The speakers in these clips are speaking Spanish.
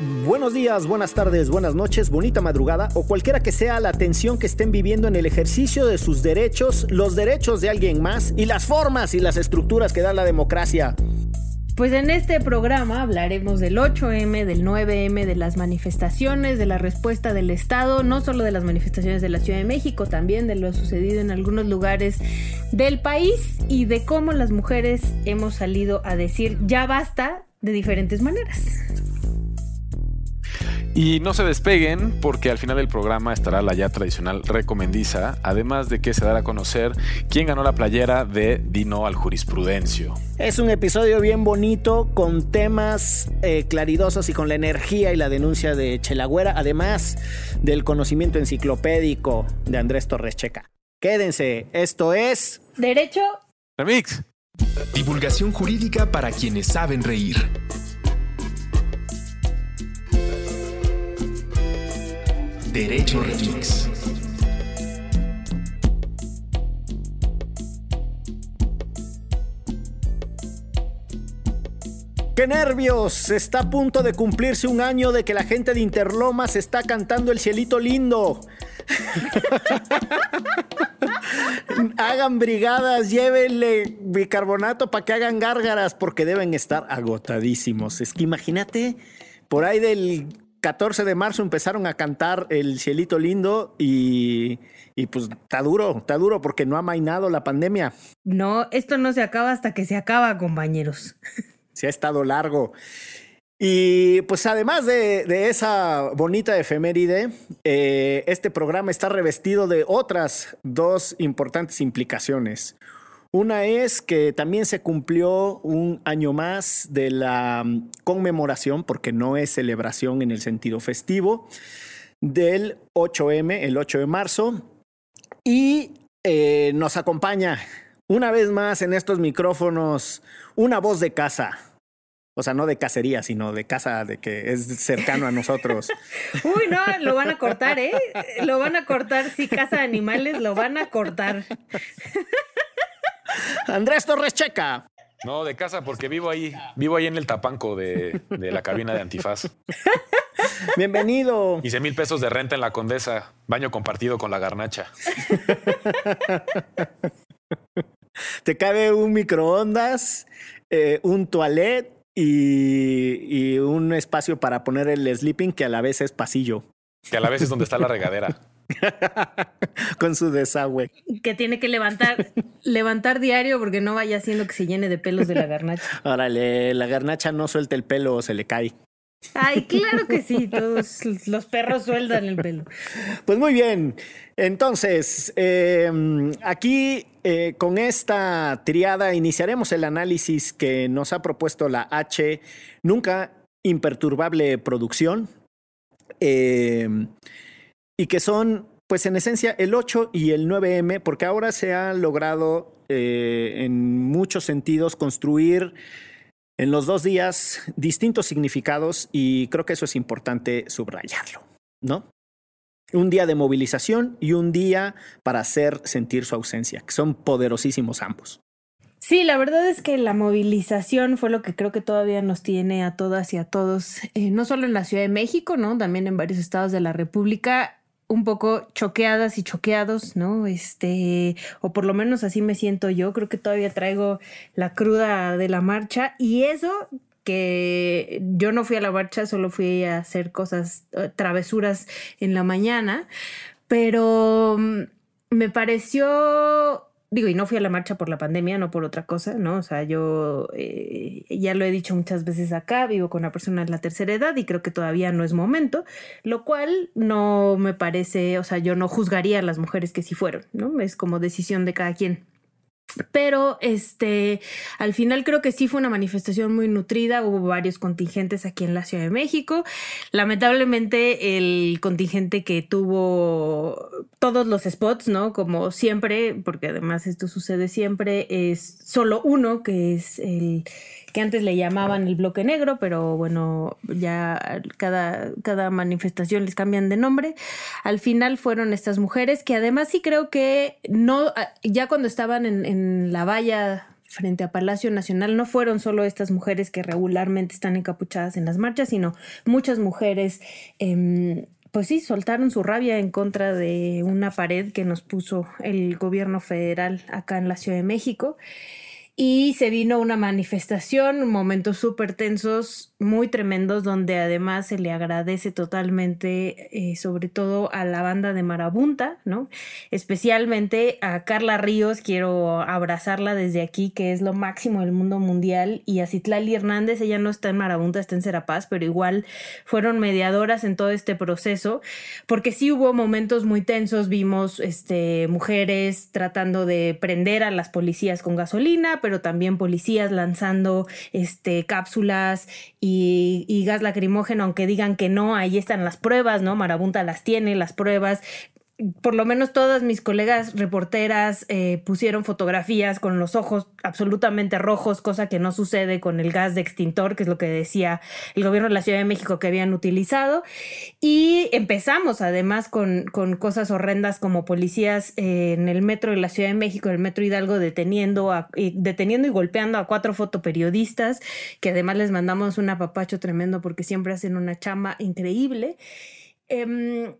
Buenos días, buenas tardes, buenas noches, bonita madrugada o cualquiera que sea la tensión que estén viviendo en el ejercicio de sus derechos, los derechos de alguien más y las formas y las estructuras que da la democracia. Pues en este programa hablaremos del 8M, del 9M, de las manifestaciones, de la respuesta del Estado, no solo de las manifestaciones de la Ciudad de México, también de lo sucedido en algunos lugares del país y de cómo las mujeres hemos salido a decir ya basta de diferentes maneras. Y no se despeguen porque al final del programa estará la ya tradicional recomendiza, además de que se dará a conocer quién ganó la playera de Dino al Jurisprudencio. Es un episodio bien bonito con temas eh, claridosos y con la energía y la denuncia de Chelagüera, además del conocimiento enciclopédico de Andrés Torres Checa. Quédense, esto es... Derecho. Remix. Divulgación jurídica para quienes saben reír. Derecho Remix. ¡Qué nervios! Está a punto de cumplirse un año de que la gente de Interlomas está cantando el cielito lindo. hagan brigadas, llévenle bicarbonato para que hagan gárgaras porque deben estar agotadísimos. Es que imagínate, por ahí del 14 de marzo empezaron a cantar El Cielito Lindo y, y, pues está duro, está duro porque no ha mainado la pandemia. No, esto no se acaba hasta que se acaba, compañeros. Se ha estado largo. Y pues además de, de esa bonita efeméride, eh, este programa está revestido de otras dos importantes implicaciones. Una es que también se cumplió un año más de la mm, conmemoración, porque no es celebración en el sentido festivo, del 8M, el 8 de marzo. Y eh, nos acompaña una vez más en estos micrófonos una voz de casa. O sea, no de cacería, sino de casa de que es cercano a nosotros. Uy, no, lo van a cortar, ¿eh? Lo van a cortar, sí, casa de animales, lo van a cortar. Andrés Torres Checa. No, de casa, porque vivo ahí, vivo ahí en el tapanco de, de la cabina de antifaz. Bienvenido. Hice mil pesos de renta en la condesa, baño compartido con la garnacha. Te cabe un microondas, eh, un toilet y, y un espacio para poner el sleeping que a la vez es pasillo. Que a la vez es donde está la regadera. Con su desagüe. Que tiene que levantar, levantar diario porque no vaya haciendo que se llene de pelos de la garnacha. Órale, la garnacha no suelta el pelo o se le cae. Ay, claro que sí, todos los perros sueltan el pelo. Pues muy bien. Entonces, eh, aquí eh, con esta triada iniciaremos el análisis que nos ha propuesto la H, nunca imperturbable producción. Eh, y que son, pues en esencia, el 8 y el 9M, porque ahora se ha logrado eh, en muchos sentidos construir en los dos días distintos significados y creo que eso es importante subrayarlo, ¿no? Un día de movilización y un día para hacer sentir su ausencia, que son poderosísimos ambos. Sí, la verdad es que la movilización fue lo que creo que todavía nos tiene a todas y a todos, eh, no solo en la Ciudad de México, ¿no? También en varios estados de la República, un poco choqueadas y choqueados, ¿no? Este, o por lo menos así me siento yo, creo que todavía traigo la cruda de la marcha y eso que yo no fui a la marcha, solo fui a hacer cosas, eh, travesuras en la mañana, pero mm, me pareció digo, y no fui a la marcha por la pandemia, no por otra cosa, ¿no? O sea, yo eh, ya lo he dicho muchas veces acá, vivo con una persona de la tercera edad y creo que todavía no es momento, lo cual no me parece, o sea, yo no juzgaría a las mujeres que sí fueron, ¿no? Es como decisión de cada quien. Pero este, al final creo que sí fue una manifestación muy nutrida, hubo varios contingentes aquí en la Ciudad de México. Lamentablemente el contingente que tuvo todos los spots, ¿no? Como siempre, porque además esto sucede siempre, es solo uno, que es el antes le llamaban el bloque negro, pero bueno, ya cada, cada manifestación les cambian de nombre. Al final fueron estas mujeres que además sí creo que no, ya cuando estaban en, en la valla frente a Palacio Nacional no fueron solo estas mujeres que regularmente están encapuchadas en las marchas, sino muchas mujeres, em, pues sí, soltaron su rabia en contra de una pared que nos puso el gobierno federal acá en la Ciudad de México y se vino una manifestación, momentos súper tensos, muy tremendos, donde además se le agradece totalmente, eh, sobre todo a la banda de Marabunta, ¿no? Especialmente a Carla Ríos, quiero abrazarla desde aquí, que es lo máximo del mundo mundial, y a Citlali Hernández, ella no está en Marabunta, está en Serapaz, pero igual fueron mediadoras en todo este proceso, porque sí hubo momentos muy tensos, vimos este, mujeres tratando de prender a las policías con gasolina, pero también policías lanzando este, cápsulas y gas lacrimógeno, aunque digan que no, ahí están las pruebas, ¿no? Marabunta las tiene, las pruebas por lo menos todas mis colegas reporteras eh, pusieron fotografías con los ojos absolutamente rojos, cosa que no sucede con el gas de extintor, que es lo que decía el gobierno de la Ciudad de México que habían utilizado. Y empezamos además con, con cosas horrendas como policías en el metro de la Ciudad de México, el metro Hidalgo, deteniendo, deteniendo y golpeando a cuatro fotoperiodistas, que además les mandamos un apapacho tremendo porque siempre hacen una chamba increíble. Eh,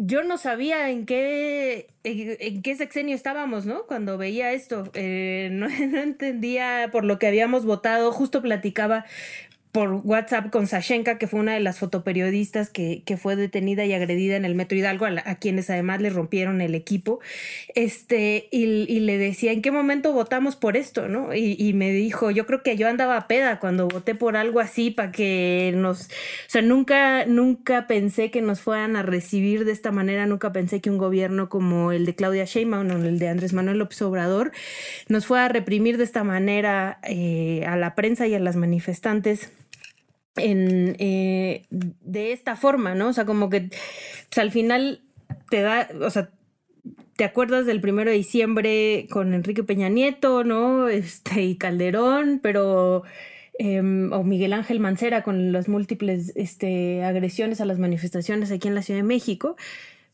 yo no sabía en qué, en, qué sexenio estábamos, ¿no? Cuando veía esto. Eh, no, no, entendía por lo que habíamos votado. Justo platicaba por WhatsApp con Sashenka, que fue una de las fotoperiodistas que, fue detenida y agredida en el Metro Hidalgo, a, a quienes además le rompieron el equipo. Este, y, le decía, ¿en qué momento votamos por esto? ¿no? Y, me dijo, yo creo que yo andaba peda cuando voté por algo así para que nos. O sea, nunca, nunca pensé que nos fueran a recibir de esta manera, nunca pensé que un gobierno como el de Claudia Sheinbaum o el de Andrés Manuel López Obrador nos fuera a reprimir de esta manera eh, a la prensa y a las manifestantes eh, de esta forma, ¿no? O sea, como que pues, al final te da, o sea, te acuerdas del primero de diciembre con Enrique Peña Nieto, ¿no? Este, y Calderón, pero... Eh, o Miguel Ángel Mancera con las múltiples este, agresiones a las manifestaciones aquí en la Ciudad de México,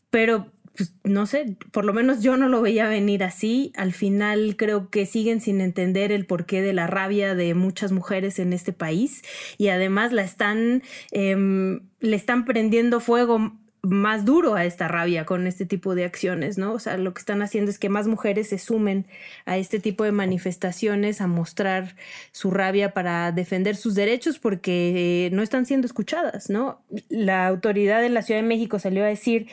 pero pues no sé, por lo menos yo no lo veía venir así. Al final creo que siguen sin entender el porqué de la rabia de muchas mujeres en este país y además la están, eh, le están prendiendo fuego más duro a esta rabia con este tipo de acciones, ¿no? O sea, lo que están haciendo es que más mujeres se sumen a este tipo de manifestaciones, a mostrar su rabia para defender sus derechos porque no están siendo escuchadas, ¿no? La autoridad de la Ciudad de México salió a decir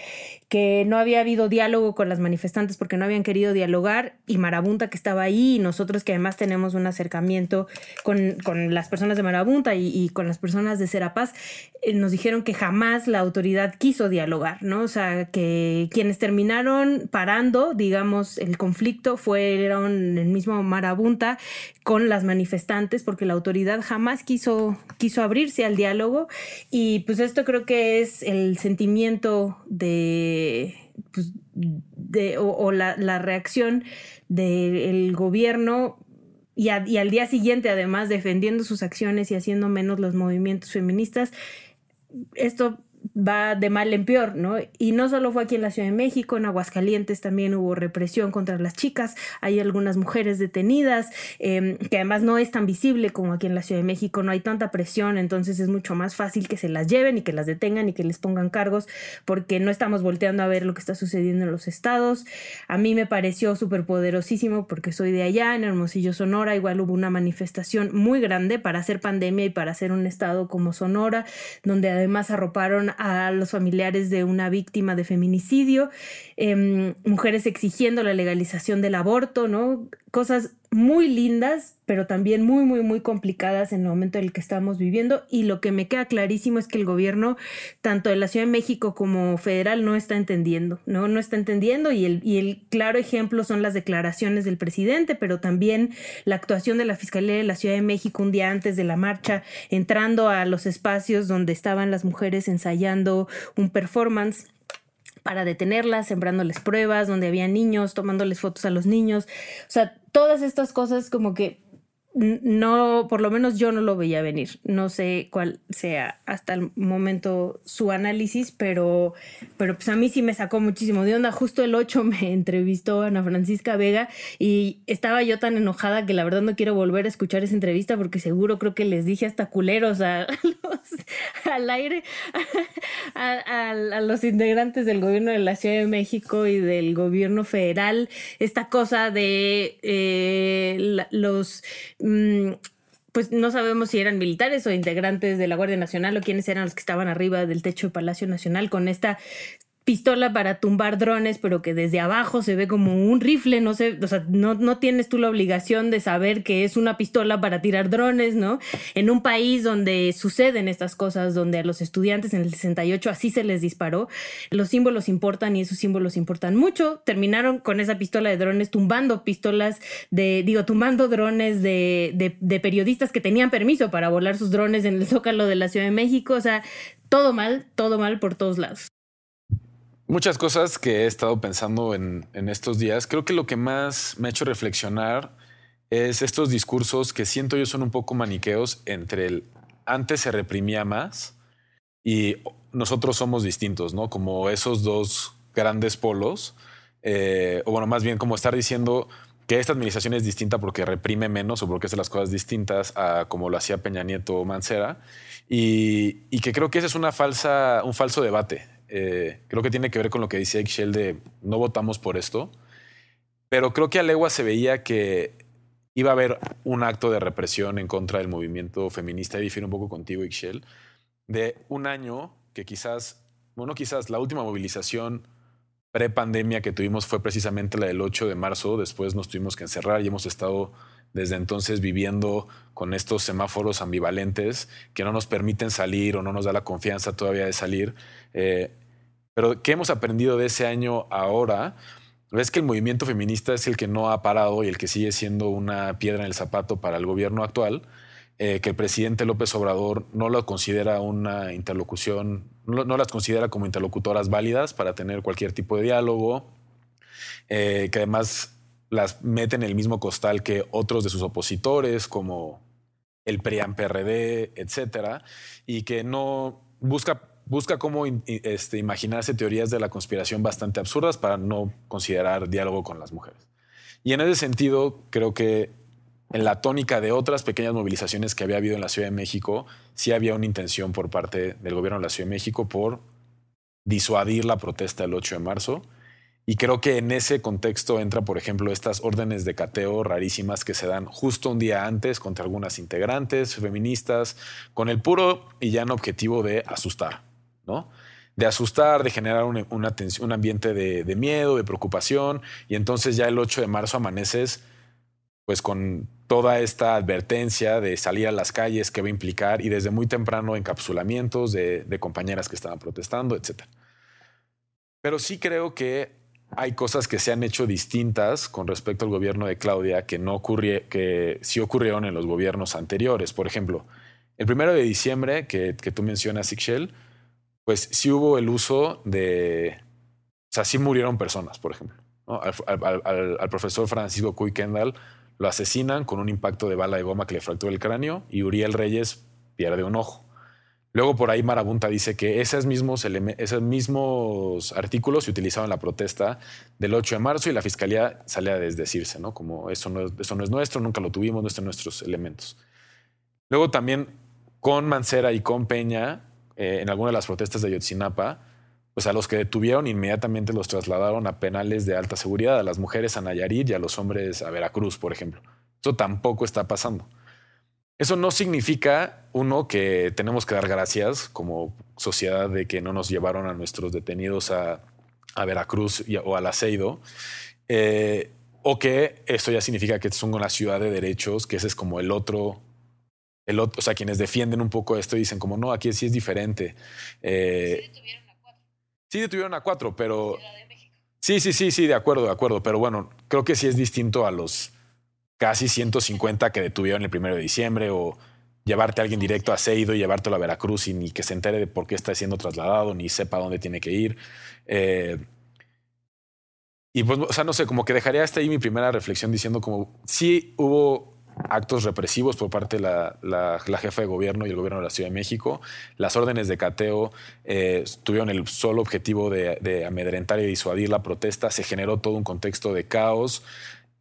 que no había habido diálogo con las manifestantes porque no habían querido dialogar y Marabunta que estaba ahí y nosotros que además tenemos un acercamiento con, con las personas de Marabunta y, y, con las personas de Serapaz, eh, nos dijeron que jamás la autoridad quiso dialogar, ¿no? O sea, que quienes terminaron parando, digamos, el conflicto fueron el mismo Marabunta con las manifestantes porque la autoridad jamás quiso, quiso abrirse al diálogo y pues esto creo que es el sentimiento de, pues, o, la, la, reacción del gobierno y, al día siguiente además defendiendo sus acciones y haciendo menos los movimientos feministas. Esto va de mal en peor, ¿no? Y no solo fue aquí en la Ciudad de México, en Aguascalientes también hubo represión contra las chicas, hay algunas mujeres detenidas, eh, que además no es tan visible como aquí en la Ciudad de México, no hay tanta presión, entonces es mucho más fácil que se las lleven y que las detengan y que les pongan cargos, porque no estamos volteando a ver lo que está sucediendo en los estados. A mí me pareció súper poderosísimo porque soy de allá, en Hermosillo, Sonora, igual hubo una manifestación muy grande para hacer pandemia y para hacer un estado como Sonora, donde además arroparon a los familiares de una víctima de feminicidio, eh, mujeres exigiendo la legalización del aborto, ¿no? Cosas muy lindas, pero también muy, muy, muy complicadas en el momento en el que estamos viviendo. Y lo que me queda clarísimo es que el gobierno, tanto de la Ciudad de México como federal, no está entendiendo, ¿no? No está entendiendo y el, y el claro ejemplo son las declaraciones del presidente, pero también la actuación de la Fiscalía de la Ciudad de México un día antes de la marcha, entrando a los espacios donde estaban las mujeres ensayando un performance para detenerlas, sembrándoles pruebas, donde había niños, tomándoles fotos a los niños. O sea, todas estas cosas como que no, por lo menos yo no lo veía venir. No sé cuál sea hasta el momento su análisis, pero, pero pues a mí sí me sacó muchísimo de onda. Justo el 8 me entrevistó Ana Francisca Vega y estaba yo tan enojada que la verdad no quiero volver a escuchar esa entrevista porque seguro creo que les dije hasta culeros a al aire a, los integrantes del gobierno de la Ciudad de México y del gobierno federal. Esta cosa de eh, los Mm, pues no sabemos si eran militares o integrantes de la Guardia Nacional o quiénes eran los que estaban arriba del techo de Palacio Nacional con esta pistola para tumbar drones, pero que desde abajo se ve como un rifle, no sé, o sea, no, no, tienes tú la obligación de saber que es una pistola para tirar drones, ¿no? En un país donde suceden estas cosas, donde a los estudiantes en el 68 así se les disparó, los símbolos importan y esos símbolos importan mucho. Terminaron con esa pistola de drones tumbando pistolas de, digo, tumbando drones de, de, de periodistas que tenían permiso para volar sus drones en el zócalo de la Ciudad de México, o sea, todo mal, todo mal por todos lados. Muchas cosas que he estado pensando en, estos días. Creo que lo que más me ha hecho reflexionar es estos discursos que siento yo son un poco maniqueos entre el antes se reprimía más y nosotros somos distintos, ¿no? Como esos dos grandes polos, eh, o bueno, más bien como estar diciendo que esta administración es distinta porque reprime menos o porque hace las cosas distintas a como lo hacía Peña Nieto o Mancera, y, y que creo que ese es una falsa, un falso debate. Eh, creo que tiene que ver con lo que decía Excel de no votamos por esto, pero creo que a legua se veía que iba a haber un acto de represión en contra del movimiento feminista, y difiere un poco contigo, Ixchel, de un año que quizás, bueno, quizás la última movilización pre-pandemia que tuvimos fue precisamente la del 8 de marzo, después nos tuvimos que encerrar y hemos estado desde entonces viviendo con estos semáforos ambivalentes que no nos permiten salir o no nos da la confianza todavía de salir. Eh, pero ¿qué hemos aprendido de ese año ahora? Es que el movimiento feminista es el que no ha parado y el que sigue siendo una piedra en el zapato para el gobierno actual, eh, que el presidente López Obrador no lo considera una interlocución, no, las considera como interlocutoras válidas para tener cualquier tipo de diálogo, eh, que además las mete en el mismo costal que otros de sus opositores, como el PRIAN-PRD, etcétera, y que no busca busca cómo este, imaginarse teorías de la conspiración bastante absurdas para no considerar diálogo con las mujeres. Y en ese sentido, creo que en la tónica de otras pequeñas movilizaciones que había habido en la Ciudad de México, sí había una intención por parte del gobierno de la Ciudad de México por disuadir la protesta del 8 de marzo. Y creo que en ese contexto entra, por ejemplo, estas órdenes de cateo rarísimas que se dan justo un día antes contra algunas integrantes feministas, con el puro y llano objetivo de asustar. De asustar, de generar un, un ambiente de, miedo, de preocupación, y entonces ya el 8 de marzo amaneces pues con toda esta advertencia de salir a las calles que va a implicar y desde muy temprano encapsulamientos de, compañeras que estaban protestando, etc. Pero sí creo que hay cosas que se han hecho distintas con respecto al gobierno de Claudia que no que sí ocurrieron en los gobiernos anteriores. Por ejemplo, el primero de diciembre que, que tú mencionas, Ixchel, pues sí hubo el uso de, o sea, sí murieron personas, por ejemplo. Al, profesor Francisco Cuy Kendall lo asesinan con un impacto de bala de goma que le fracturó el cráneo y Uriel Reyes pierde un ojo. Luego por ahí Marabunta dice que esos mismos, esos mismos artículos se utilizaban en la protesta del 8 de marzo y la fiscalía sale a desdecirse, ¿no? Como eso no, eso no es nuestro, nunca lo tuvimos, no están nuestros elementos. Luego también con Mancera y con Peña eh, en alguna de las protestas de Ayotzinapa, pues a los que detuvieron inmediatamente los trasladaron a penales de alta seguridad, a las mujeres a Nayarit y a los hombres a Veracruz, por ejemplo. Eso tampoco está pasando. Eso no significa, uno, que tenemos que dar gracias como sociedad de que no nos llevaron a nuestros detenidos a, Veracruz o al Aceido, eh, o que esto ya significa que es una ciudad de derechos, que ese es como el otro el otro, o sea, quienes defienden un poco esto dicen como, no, aquí sí es diferente. Eh, sí detuvieron a cuatro. Sí detuvieron a cuatro, pero... Sí, sí, sí, sí, de acuerdo, de acuerdo. Pero bueno, creo que sí es distinto a los casi 150 que detuvieron el primero de diciembre o llevarte a alguien directo a Seido y llevártelo a Veracruz y ni que se entere de por qué está siendo trasladado, ni sepa dónde tiene que ir. Eh, y pues, o sea, no sé, como que dejaría hasta ahí mi primera reflexión diciendo como sí hubo actos represivos por parte de la, jefa de gobierno y el gobierno de la Ciudad de México. Las órdenes de cateo eh, tuvieron el solo objetivo de, amedrentar y disuadir la protesta. Se generó todo un contexto de caos.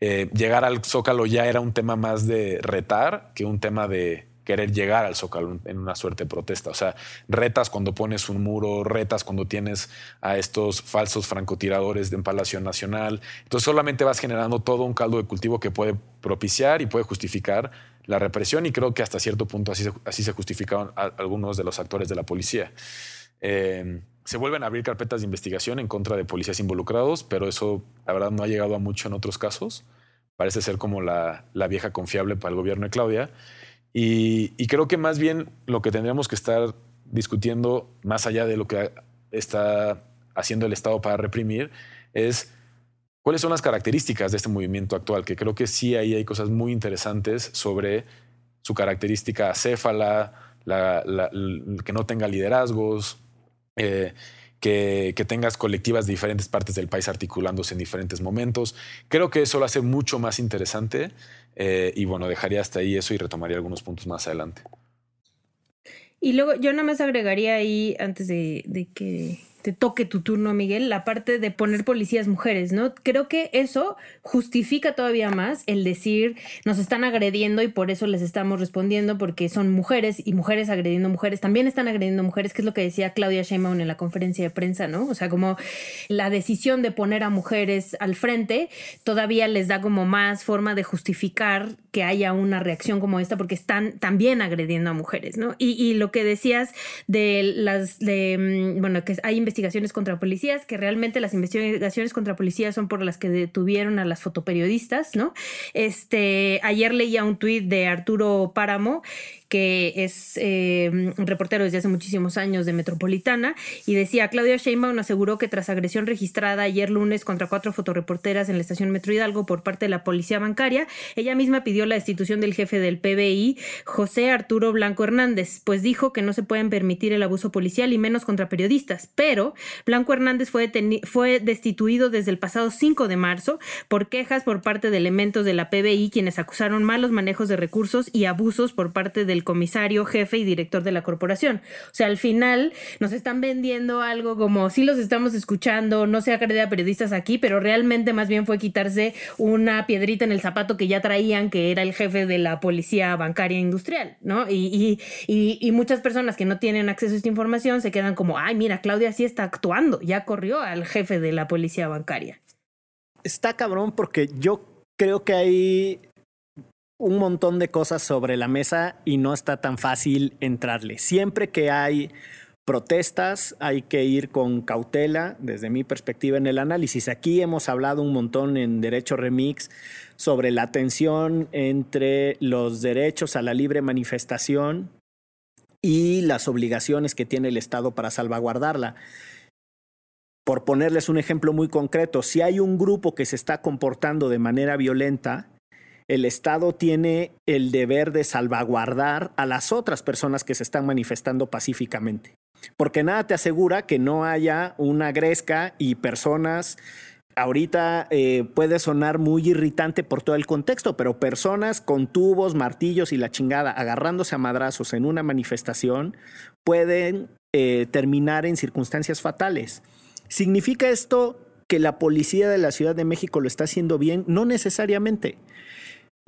Eh, llegar al Zócalo ya era un tema más de retar que un tema de, querer llegar al Zócalo en una suerte de protesta. O sea, retas cuando pones un muro, retas cuando tienes a estos falsos francotiradores de Palacio Nacional. Entonces solamente vas generando todo un caldo de cultivo que puede propiciar y puede justificar la represión y creo que hasta cierto punto así se, así se justificaron algunos de los actores de la policía. Eh, se vuelven a abrir carpetas de investigación en contra de policías involucrados, pero eso la verdad no ha llegado a mucho en otros casos. Parece ser como la, la vieja confiable para el gobierno de Claudia. Y, creo que más bien lo que tendríamos que estar discutiendo, más allá de lo que está haciendo el Estado para reprimir, es cuáles son las características de este movimiento actual, que creo que sí ahí hay cosas muy interesantes sobre su característica acéfala, que no tenga liderazgos, eh, que, que, tengas colectivas de diferentes partes del país articulándose en diferentes momentos. Creo que eso lo hace mucho más interesante eh, y bueno, dejaría hasta ahí eso y retomaría algunos puntos más adelante. Y luego yo nada más agregaría ahí, antes de, de que te toque tu turno, Miguel, la parte de poner policías mujeres, ¿no? Creo que eso justifica todavía más el decir nos están agrediendo y por eso les estamos respondiendo porque son mujeres y mujeres agrediendo mujeres, también están agrediendo mujeres, que es lo que decía Claudia Sheinbaum en la conferencia de prensa, ¿no? O sea, como la decisión de poner a mujeres al frente todavía les da como más forma de justificar que haya una reacción como esta porque están también agrediendo a mujeres, ¿no? Y, y lo que decías de las, de, mm, bueno, que hay investigaciones contra policías, que realmente las investigaciones contra policías son por las que detuvieron a las fotoperiodistas, ¿no? Este, ayer leía un tuit de Arturo Páramo que es eh, un reportero desde hace muchísimos años de Metropolitana, y decía, Claudia Sheinbaum aseguró que tras agresión registrada ayer lunes contra cuatro fotoreporteras en la estación Metro Hidalgo por parte de la policía bancaria, ella misma pidió la destitución del jefe del PBI, José Arturo Blanco Hernández, pues dijo que no se pueden permitir el abuso policial y menos contra periodistas, pero Blanco Hernández fue, fue destituido desde el pasado 5 de marzo por quejas por parte de elementos de la PBI quienes acusaron malos manejos de recursos y abusos por parte del comisario, jefe y director de la corporación. O sea, al final nos están vendiendo algo como si los estamos escuchando, no se agrede a periodistas aquí, pero realmente más bien fue quitarse una piedrita en el zapato que ya traían, que era el jefe de la policía bancaria industrial, ¿no? Y, y muchas personas que no tienen acceso a esta información se quedan como, ay, mira, Claudia sí está actuando, ya corrió al jefe de la policía bancaria. Está cabrón porque yo creo que hay un montón de cosas sobre la mesa y no está tan fácil entrarle. Siempre que hay protestas hay que ir con cautela, desde mi perspectiva en el análisis. Aquí hemos hablado un montón en Derecho Remix sobre la tensión entre los derechos a la libre manifestación y las obligaciones que tiene el Estado para salvaguardarla. Por ponerles un ejemplo muy concreto, si hay un grupo que se está comportando de manera violenta, el Estado tiene el deber de salvaguardar a las otras personas que se están manifestando pacíficamente. Porque nada te asegura que no haya una gresca y personas ahorita eh, puede sonar muy irritante por todo el contexto, pero personas con tubos, martillos y la chingada agarrándose a madrazos en una manifestación pueden eh, terminar en circunstancias fatales. ¿Significa esto que la policía de la Ciudad de México lo está haciendo bien? No necesariamente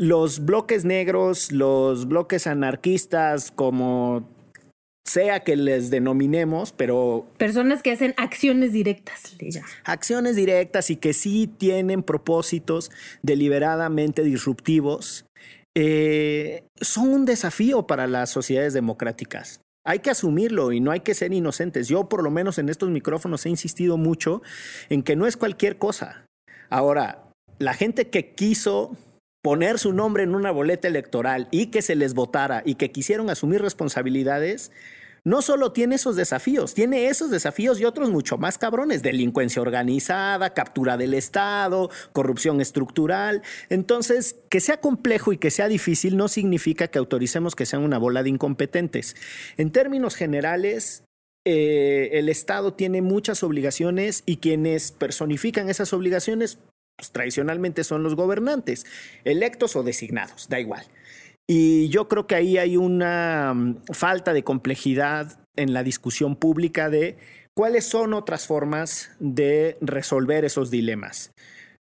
los bloques negros, los bloques anarquistas, como sea que les denominemos, pero... Personas que hacen acciones directas, le Acciones directas y que sí tienen propósitos deliberadamente disruptivos, eh, son un desafío para las sociedades democráticas. Hay que asumirlo y no hay que ser inocentes. Yo por lo menos en estos micrófonos he insistido mucho en que no es cualquier cosa. Ahora, la gente que quiso poner su nombre en una boleta electoral y que se les votara y que quisieron asumir responsabilidades, no solo tiene esos desafíos, tiene esos desafíos y otros mucho más cabrones, delincuencia organizada, captura del Estado, corrupción estructural. Entonces, que sea complejo y que sea difícil no significa que autoricemos que sean una bola de incompetentes. En términos generales, eh, el Estado tiene muchas obligaciones y quienes personifican esas obligaciones pues, tradicionalmente son los gobernantes, electos o designados, da igual. Y yo creo que ahí hay una mm, falta de complejidad en la discusión pública de cuáles son otras formas de resolver esos dilemas.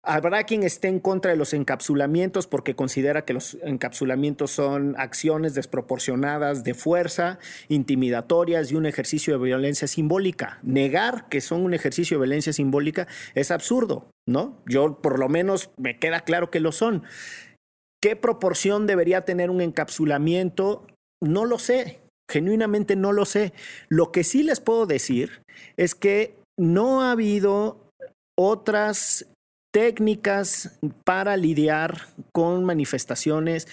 Habrá quien esté en contra de los encapsulamientos porque considera que los encapsulamientos son acciones desproporcionadas de fuerza, intimidatorias y un ejercicio de violencia simbólica. Negar que son un ejercicio de violencia simbólica es absurdo, ¿no? Yo por lo menos me queda claro que lo son. ¿Qué proporción debería tener un encapsulamiento? No lo sé, genuinamente no lo sé. Lo que sí les puedo decir es que no ha habido otras técnicas para lidiar con manifestaciones.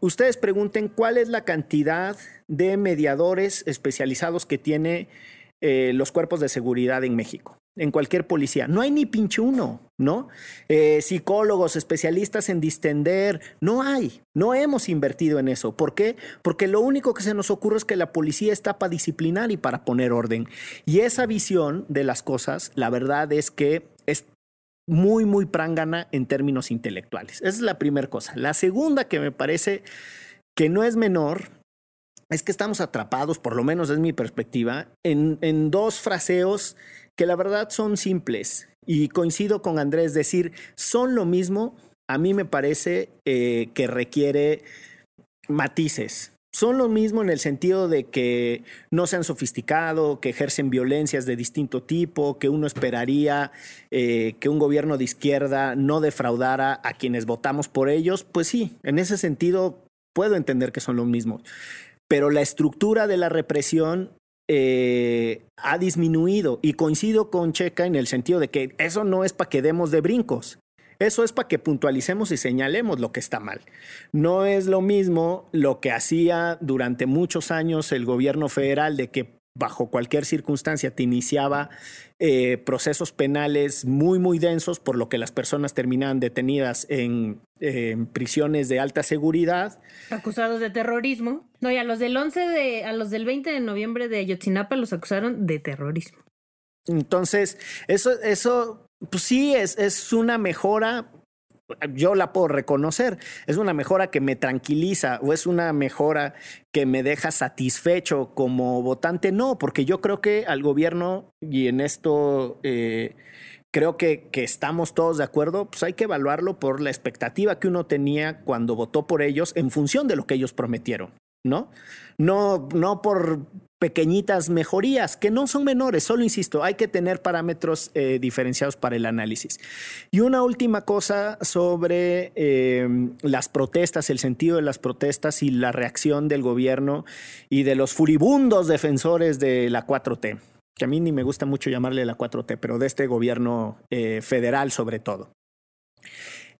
Ustedes pregunten cuál es la cantidad de mediadores especializados que tiene eh, los cuerpos de seguridad en México, en cualquier policía. No hay ni pinche uno, ¿no? Eh, psicólogos, especialistas en distender, no hay. No hemos invertido en eso. ¿Por qué? Porque lo único que se nos ocurre es que la policía está para disciplinar y para poner orden. Y esa visión de las cosas, la verdad es que es muy, muy prángana en términos intelectuales. Esa es la primera cosa. La segunda que me parece que no es menor es que estamos atrapados, por lo menos es mi perspectiva, en, en dos fraseos que la verdad son simples. Y coincido con Andrés, decir, son lo mismo, a mí me parece eh, que requiere matices son lo mismo en el sentido de que no se han sofisticado, que ejercen violencias de distinto tipo, que uno esperaría eh, que un gobierno de izquierda no defraudara a quienes votamos por ellos, pues sí, en ese sentido puedo entender que son lo mismo. Pero la estructura de la represión eh, ha disminuido y coincido con Checa en el sentido de que eso no es para que demos de brincos. Eso es para que puntualicemos y señalemos lo que está mal. No es lo mismo lo que hacía durante muchos años el gobierno federal de que bajo cualquier circunstancia te iniciaba eh, procesos penales muy, muy densos, por lo que las personas terminaban detenidas en, prisiones de alta seguridad. Acusados de terrorismo. No, y a los del 11 de, a los del 20 de noviembre de Ayotzinapa los acusaron de terrorismo. Entonces, eso, eso pues sí, es, es una mejora, yo la puedo reconocer, es una mejora que me tranquiliza o es una mejora que me deja satisfecho como votante, no, porque yo creo que al gobierno, y en esto eh, creo que, que, estamos todos de acuerdo, pues hay que evaluarlo por la expectativa que uno tenía cuando votó por ellos en función de lo que ellos prometieron. ¿No? No, no por pequeñitas mejorías, que no son menores, solo insisto, hay que tener parámetros eh, diferenciados para el análisis. Y una última cosa sobre eh, las protestas, el sentido de las protestas y la reacción del gobierno y de los furibundos defensores de la 4T, que a mí ni me gusta mucho llamarle la 4T, pero de este gobierno eh, federal sobre todo.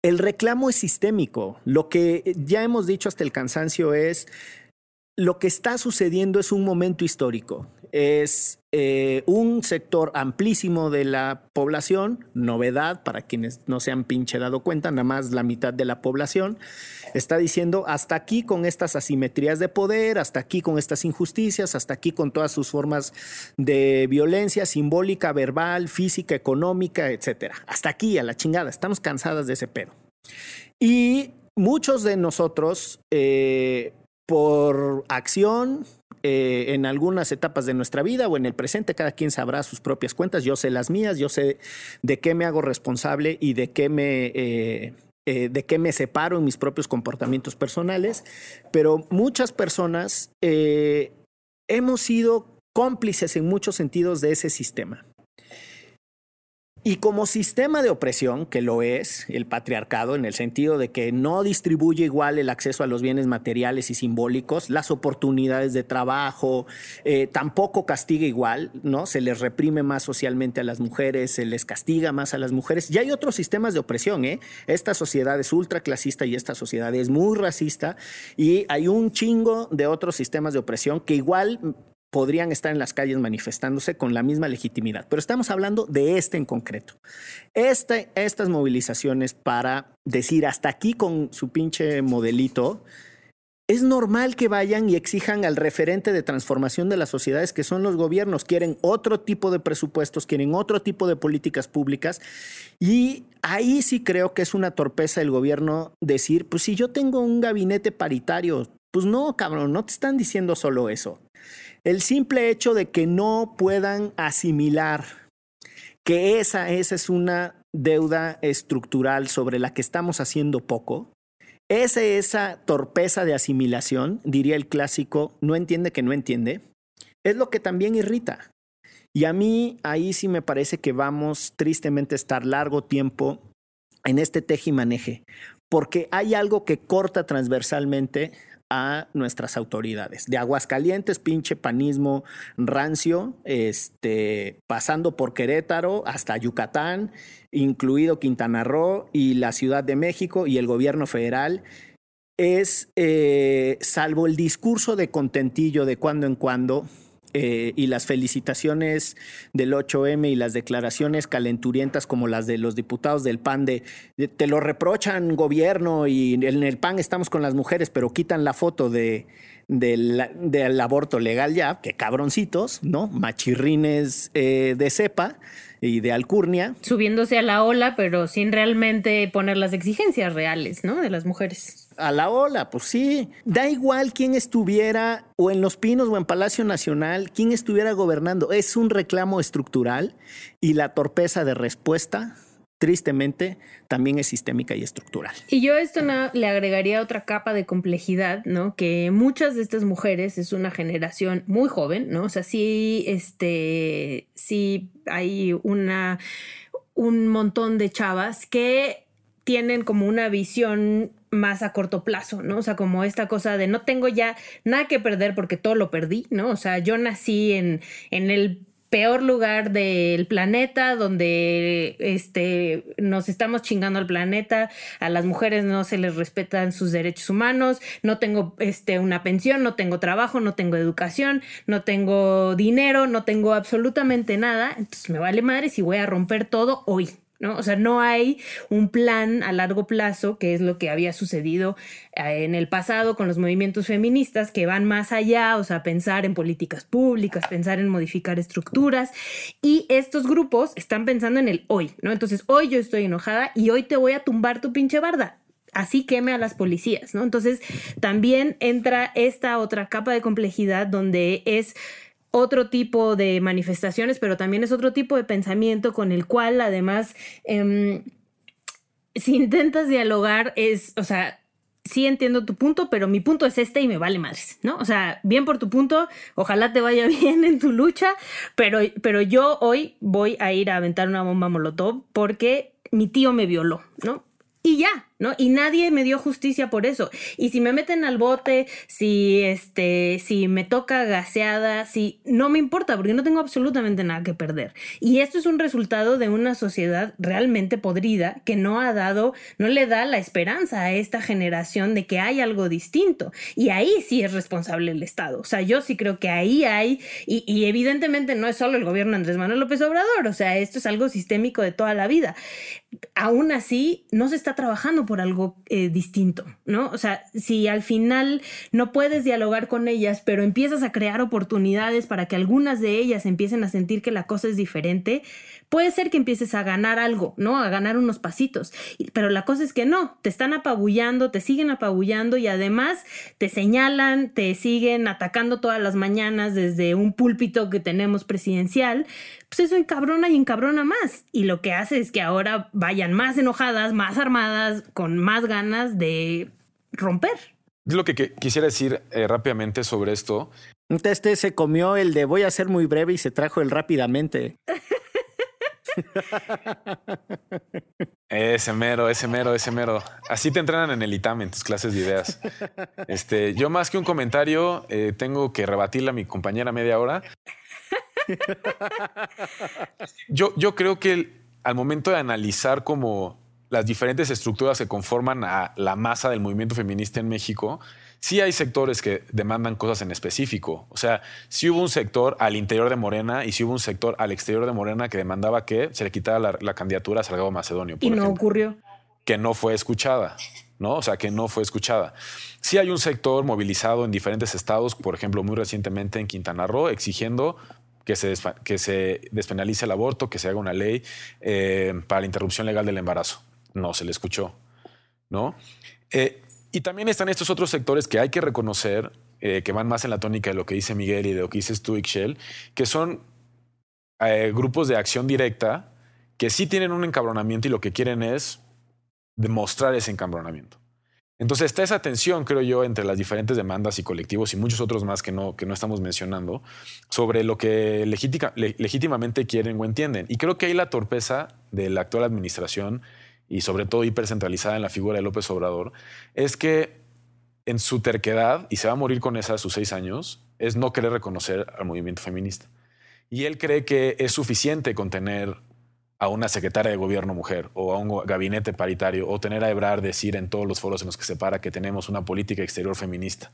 El reclamo es sistémico. Lo que ya hemos dicho hasta el cansancio es lo que está sucediendo es un momento histórico. Es eh, un sector amplísimo de la población, novedad para quienes no se han pinche dado cuenta, nada más la mitad de la población, está diciendo hasta aquí con estas asimetrías de poder, hasta aquí con estas injusticias, hasta aquí con todas sus formas de violencia simbólica, verbal, física, económica, etcétera. Hasta aquí, a la chingada, estamos cansadas de ese pedo. Y muchos de nosotros eh, por acción eh, en algunas etapas de nuestra vida o en el presente, cada quien sabrá sus propias cuentas, yo sé las mías, yo sé de qué me hago responsable y de qué me... Eh, eh, de qué me separo en mis propios comportamientos personales, pero muchas personas hemos sido cómplices en muchos sentidos de ese sistema. Y como sistema de opresión, que lo es el patriarcado, en el sentido de que no distribuye igual el acceso a los bienes materiales y simbólicos, las oportunidades de trabajo, eh, tampoco castiga igual, ¿no? Se les reprime más socialmente a las mujeres, se les castiga más a las mujeres. Y hay otros sistemas de opresión, ¿eh? Esta sociedad es ultraclasista y esta sociedad es muy racista y hay un chingo de otros sistemas de opresión que igual podrían estar en las calles manifestándose con la misma legitimidad. Pero estamos hablando de este en concreto. Este, estas movilizaciones para decir hasta aquí con su pinche modelito, es normal que vayan y exijan al referente de transformación de las sociedades, que son los gobiernos. Quieren otro tipo de presupuestos, quieren otro tipo de políticas públicas. Y ahí sí creo que es una torpeza el gobierno decir, pues si yo tengo un gabinete paritario, pues no, cabrón, no te están diciendo solo eso. El simple hecho de que no puedan asimilar que esa, esa es una deuda estructural sobre la que estamos haciendo poco, esa, esa torpeza de asimilación, diría el clásico, no entiende que no entiende, es lo que también irrita. Y a mí ahí sí me parece que vamos tristemente a estar largo tiempo en este teje y maneje, porque hay algo que corta transversalmente a nuestras autoridades. De Aguascalientes, pinche panismo rancio, este, pasando por Querétaro hasta Yucatán, incluido Quintana Roo y la Ciudad de México y el gobierno federal, es, eh, salvo el discurso de contentillo de cuando en cuando, eh, y las felicitaciones del 8M y las declaraciones calenturientas como las de los diputados del PAN de, te lo reprochan gobierno y en el PAN estamos con las mujeres, pero quitan la foto de, del aborto legal ya, que cabroncitos, ¿no? Machirrines eh, de cepa y de alcurnia. Subiéndose a la ola, pero sin realmente poner las exigencias reales, ¿no? De las mujeres a la ola, pues sí. Da igual quién estuviera o en Los Pinos o en Palacio Nacional, quién estuviera gobernando. Es un reclamo estructural y la torpeza de respuesta, tristemente, también es sistémica y estructural. Y yo esto no, le agregaría otra capa de complejidad, ¿no? Que muchas de estas mujeres es una generación muy joven, ¿no? O sea, sí, este, sí hay una, un montón de chavas que tienen como una visión más a corto plazo, ¿no? O sea, como esta cosa de no tengo ya nada que perder porque todo lo perdí, ¿no? O sea, yo nací en, en el peor lugar del planeta, donde este, nos estamos chingando al planeta, a las mujeres no se les respetan sus derechos humanos, no tengo este, una pensión, no tengo trabajo, no tengo educación, no tengo dinero, no tengo absolutamente nada, entonces me vale madre si voy a romper todo hoy, ¿no? O sea, no hay un plan a largo plazo, que es lo que había sucedido eh, en el pasado con los movimientos feministas, que van más allá, o sea, pensar en políticas públicas, pensar en modificar estructuras, y estos grupos están pensando en el hoy, ¿no? Entonces, hoy yo estoy enojada y hoy te voy a tumbar tu pinche barda así queme a las policías, ¿no? Entonces también entra esta otra capa de complejidad donde es otro tipo de manifestaciones, pero también es otro tipo de pensamiento con el cual además, em, si intentas dialogar, es, o sea, sí entiendo tu punto, pero mi punto es este y me vale madres, ¿no? O sea, bien por tu punto, ojalá te vaya bien en tu lucha, pero, pero yo hoy voy a ir a aventar una bomba molotov porque mi tío me violó, ¿no? Y ya, ¿no? Y nadie me dio justicia por eso. Y si me meten al bote, si este, si me toca gaseada, si no me importa, porque no tengo absolutamente nada que perder. Y esto es un resultado de una sociedad realmente podrida que no ha dado, no le da la esperanza a esta generación de que hay algo distinto. Y ahí sí es responsable el Estado. O sea, yo sí creo que ahí hay, y, y evidentemente no es solo el gobierno Andrés Manuel López Obrador, o sea, esto es algo sistémico de toda la vida. Aún así, no se está trabajando por algo eh, distinto, ¿no? O sea, si al final no puedes dialogar con ellas, pero empiezas a crear oportunidades para que algunas de ellas empiecen a sentir que la cosa es diferente, puede ser que empieces a ganar algo, ¿no? A ganar unos pasitos. Pero la cosa es que no, te están apabullando, te siguen apabullando y además te señalan, te siguen atacando todas las mañanas desde un púlpito que tenemos presidencial, pues eso encabrona y encabrona más. Y lo que hace es que ahora vayan más enojadas, más armadas, con más ganas de romper. Lo que, quisiera decir eh, rápidamente sobre esto. Este se comió el de voy a ser muy breve y se trajo el rápidamente. ese mero, ese mero, ese mero. Así te entrenan en el ITAM, en tus clases de ideas. Este, yo más que un comentario, eh, tengo que rebatirle a mi compañera media hora. yo, yo creo que al momento de analizar como las diferentes estructuras que conforman a la masa del movimiento feminista en México, sí hay sectores que demandan cosas en específico. O sea, sí hubo un sector al interior de Morena y sí hubo un sector al exterior de Morena que demandaba que se le quitara la, candidatura a Salgado Macedonio. y no ocurrió. Que no fue escuchada. ¿no? O sea, que no fue escuchada. Sí hay un sector movilizado en diferentes estados, por ejemplo, muy recientemente en Quintana Roo, exigiendo que se, que se despenalice el aborto, que se haga una ley eh, para la interrupción legal del embarazo. No se le escuchó, ¿no? Eh, y también están estos otros sectores que hay que reconocer, eh, que van más en la tónica de lo que dice Miguel y de lo que dices tú, Ixchel, que son grupos de acción directa que sí tienen un encabronamiento y lo que quieren es demostrar ese encabronamiento. Entonces está esa tensión, creo yo, entre las diferentes demandas y colectivos y muchos otros más que no, que no estamos mencionando, sobre lo que legítimamente quieren o entienden. Y creo que ahí la torpeza de la actual administración y sobre todo hipercentralizada en la figura de López Obrador es que en su terquedad, y se va a morir con esa a sus seis años, es no querer reconocer al movimiento feminista. Y él cree que es suficiente con tener a una secretaria de gobierno mujer o a un gabinete paritario o tener a Ebrard decir en todos los foros en los que se para que tenemos una política exterior feminista.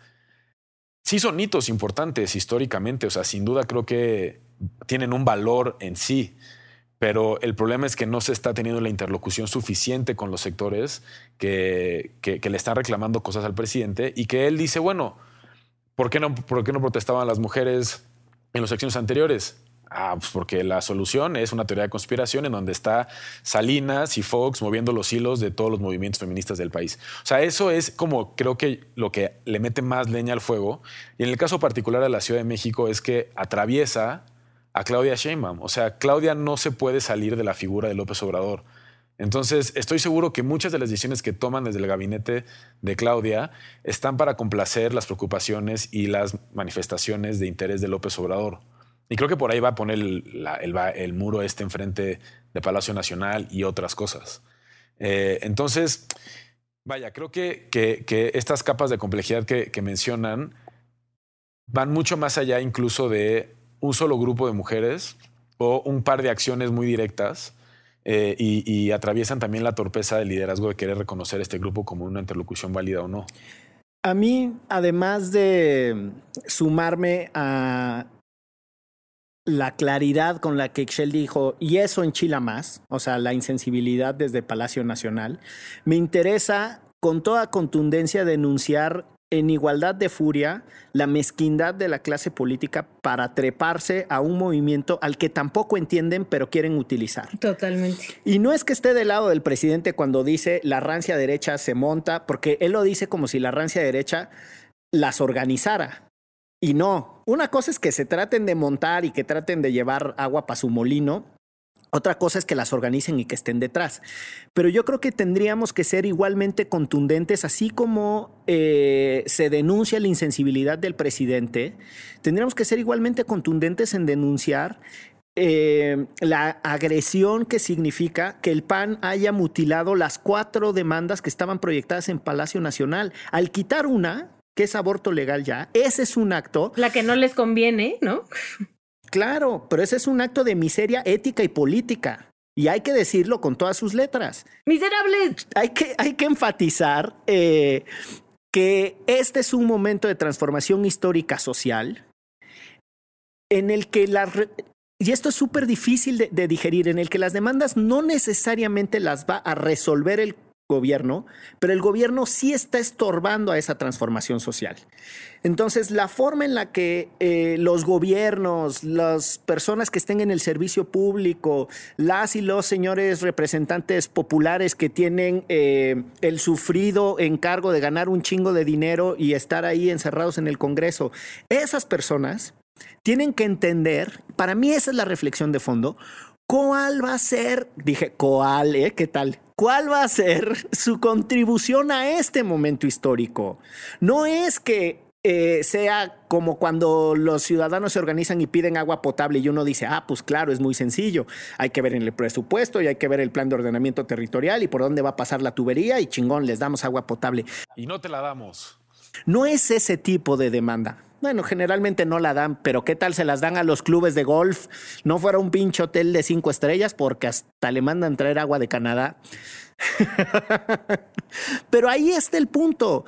Sí son hitos importantes históricamente, o sea, sin duda creo que tienen un valor en sí, pero el problema es que no se está teniendo la interlocución suficiente con los sectores que, que, le están reclamando cosas al presidente y que él dice, bueno, ¿por qué no, por qué no protestaban las mujeres en los acciones anteriores? Ah, pues porque la solución es una teoría de conspiración en donde está Salinas y Fox moviendo los hilos de todos los movimientos feministas del país. O sea, eso es como creo que lo que le mete más leña al fuego. Y en el caso particular de la Ciudad de México es que atraviesa a Claudia Sheinbaum. O sea, Claudia no se puede salir de la figura de López Obrador. Entonces, estoy seguro que muchas de las decisiones que toman desde el gabinete de Claudia están para complacer las preocupaciones y las manifestaciones de interés de López Obrador. Y creo que por ahí va a poner el, muro este enfrente de Palacio Nacional y otras cosas. Eh, entonces, vaya, creo que, que, estas capas de complejidad que, mencionan van mucho más allá incluso de un solo grupo de mujeres o un par de acciones muy directas eh, y, atraviesan también la torpeza del liderazgo de querer reconocer este grupo como una interlocución válida o no. A mí, además de sumarme a la claridad con la que Excel dijo, y eso enchila más, o sea, la insensibilidad desde Palacio Nacional, me interesa con toda contundencia denunciar en igualdad de furia la mezquindad de la clase política para treparse a un movimiento al que tampoco entienden pero quieren utilizar. Totalmente. Y no es que esté del lado del presidente cuando dice la rancia derecha se monta, porque él lo dice como si la rancia derecha las organizara. Y no, una cosa es que se traten de montar y que traten de llevar agua para su molino. Otra cosa es que las organicen y que estén detrás. Pero yo creo que tendríamos que ser igualmente contundentes, así como eh, se denuncia la insensibilidad del presidente, tendríamos que ser igualmente contundentes en denunciar eh, la agresión que significa que el PAN haya mutilado las cuatro demandas que estaban proyectadas en Palacio Nacional. Al quitar una, que es aborto legal ya, ese es un acto. La que no les conviene, ¿no? Claro, pero ese es un acto de miseria ética y política. Y hay que decirlo con todas sus letras. Miserable. Hay que, hay que enfatizar eh, que este es un momento de transformación histórica social en el que la... Y esto es súper difícil de, de digerir, en el que las demandas no necesariamente las va a resolver el gobierno, pero el gobierno sí está estorbando a esa transformación social. Entonces, la forma en la que eh, los gobiernos, las personas que estén en el servicio público, las y los señores representantes populares que tienen eh, el sufrido encargo de ganar un chingo de dinero y estar ahí encerrados en el Congreso, esas personas tienen que entender, para mí esa es la reflexión de fondo, ¿Cuál va a ser, dije, ¿cuál, eh? ¿Qué tal? ¿Cuál va a ser su contribución a este momento histórico? No es que eh, sea como cuando los ciudadanos se organizan y piden agua potable y uno dice, ah, pues claro, es muy sencillo. Hay que ver en el presupuesto y hay que ver el plan de ordenamiento territorial y por dónde va a pasar la tubería y chingón, les damos agua potable. Y no te la damos. No es ese tipo de demanda. Bueno, generalmente no la dan, pero ¿qué tal se las dan a los clubes de golf? No fuera un pinche hotel de cinco estrellas porque hasta le mandan traer agua de Canadá. pero ahí está el punto,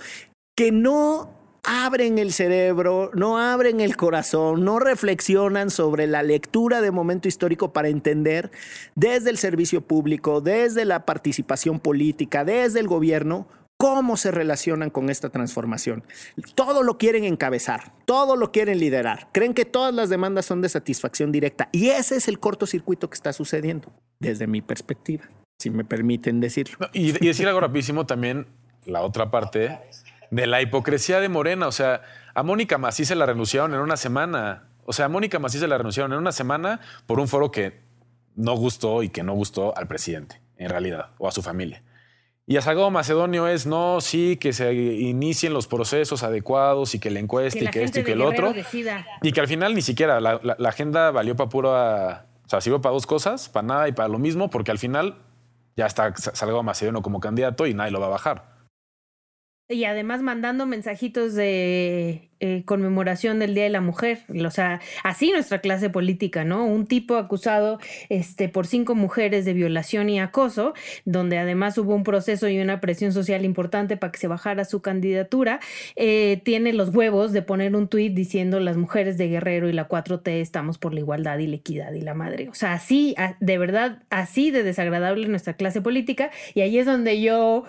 que no abren el cerebro, no abren el corazón, no reflexionan sobre la lectura de momento histórico para entender desde el servicio público, desde la participación política, desde el gobierno, cómo se relacionan con esta transformación. Todo lo quieren encabezar, todo lo quieren liderar. Creen que todas las demandas son de satisfacción directa. Y ese es el cortocircuito que está sucediendo, desde mi perspectiva, si me permiten decirlo. y, decir algo rapidísimo también, la otra parte de la hipocresía de Morena. O sea, a Mónica Macís se la renunciaron en una semana. O sea, a Mónica Macís se la renunciaron en una semana por un foro que no gustó y que no gustó al presidente, en realidad, o a su familia. Y a Salgado Macedonio es no, sí, que se inicien los procesos adecuados y que la encuesta Que y la que esto y que el Guerrero otro. decida. Y que al final ni siquiera la, la- la agenda valió para pura. O sea, sirvió para dos cosas, para nada y para lo mismo, porque al final ya está Sa- Salgado Macedonio como candidato y nadie lo va a bajar. Y además mandando mensajitos de eh, conmemoración del Día de la Mujer. O sea, así nuestra clase política, ¿no? Un tipo acusado este, por cinco mujeres de violación y acoso, donde además hubo un proceso y una presión social importante para que se bajara su candidatura, eh, tiene los huevos de poner un tuit diciendo las mujeres de Guerrero y la 4T estamos por la igualdad y la equidad y la madre. O sea, así, de verdad, así de desagradable nuestra clase política. Y ahí es donde yo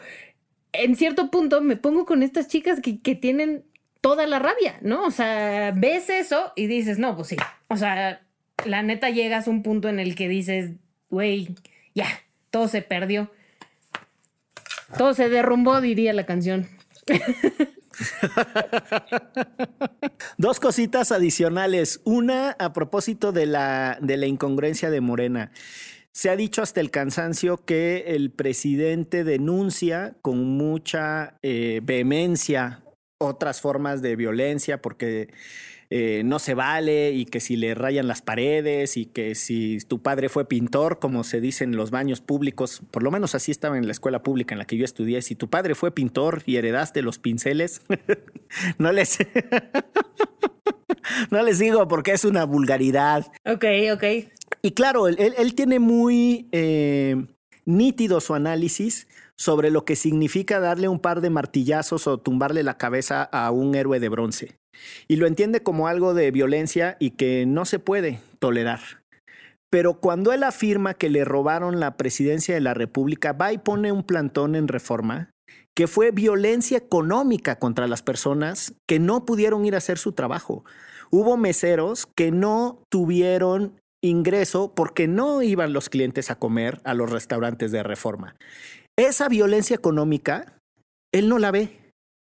en cierto punto me pongo con estas chicas que, que tienen toda la rabia, ¿no? O sea, ves eso y dices, no, pues sí. O sea, la neta llegas a un punto en el que dices, güey, ya, todo se perdió. Todo se derrumbó, diría la canción. Dos cositas adicionales. Una a propósito de la, de la incongruencia de Morena. Se ha dicho hasta el cansancio que el presidente denuncia con mucha eh, vehemencia otras formas de violencia porque eh, no se vale y que si le rayan las paredes y que si tu padre fue pintor, como se dice en los baños públicos, por lo menos así estaba en la escuela pública en la que yo estudié, si tu padre fue pintor y heredaste los pinceles, no les... no les digo porque es una vulgaridad. Ok, ok. Y claro, él, tiene muy eh, nítido su análisis sobre lo que significa darle un par de martillazos o tumbarle la cabeza a un héroe de bronce. Y lo entiende como algo de violencia y que no se puede tolerar. Pero cuando él afirma que le robaron la presidencia de la República, va y pone un plantón en reforma que fue violencia económica contra las personas que no pudieron ir a hacer su trabajo. Hubo meseros que no tuvieron ingreso porque no iban los clientes a comer a los restaurantes de reforma. Esa violencia económica, él no la ve.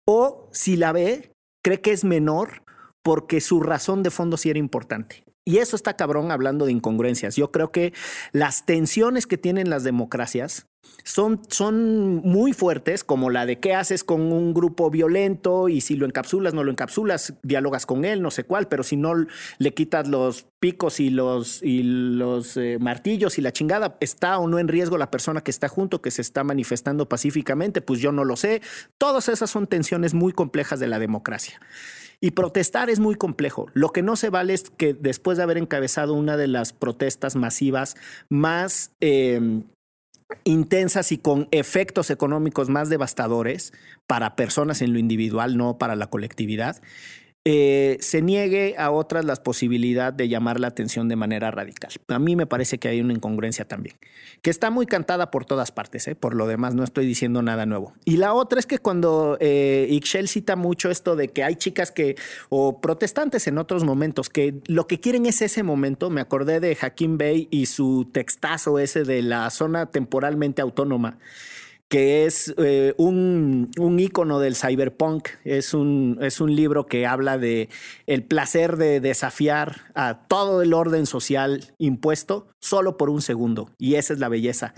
O si la ve, cree que es menor porque su razón de fondo sí era importante. Y eso está cabrón hablando de incongruencias. Yo creo que las tensiones que tienen las democracias son, son muy fuertes, como la de qué haces con un grupo violento y si lo encapsulas, no lo encapsulas, dialogas con él, no sé cuál, pero si no le quitas los picos y los, y los eh, martillos y la chingada, ¿está o no en riesgo la persona que está junto, que se está manifestando pacíficamente? Pues yo no lo sé. Todas esas son tensiones muy complejas de la democracia. Y protestar es muy complejo. Lo que no se vale es que después de haber encabezado una de las protestas masivas más eh, intensas y con efectos económicos más devastadores para personas en lo individual, no para la colectividad, eh, se niegue a otras la posibilidad de llamar la atención de manera radical. A mí me parece que hay una incongruencia también, que está muy cantada por todas partes, ¿eh? por lo demás no estoy diciendo nada nuevo. Y la otra es que cuando eh, cita mucho esto de que hay chicas que, o protestantes en otros momentos, que lo que quieren es ese momento, me acordé de Hakim Bey y su textazo ese de la zona temporalmente autónoma que es eh, un, un ícono del cyberpunk. Es un, es un libro que habla de el placer de desafiar a todo el orden social impuesto solo por un segundo. Y esa es la belleza.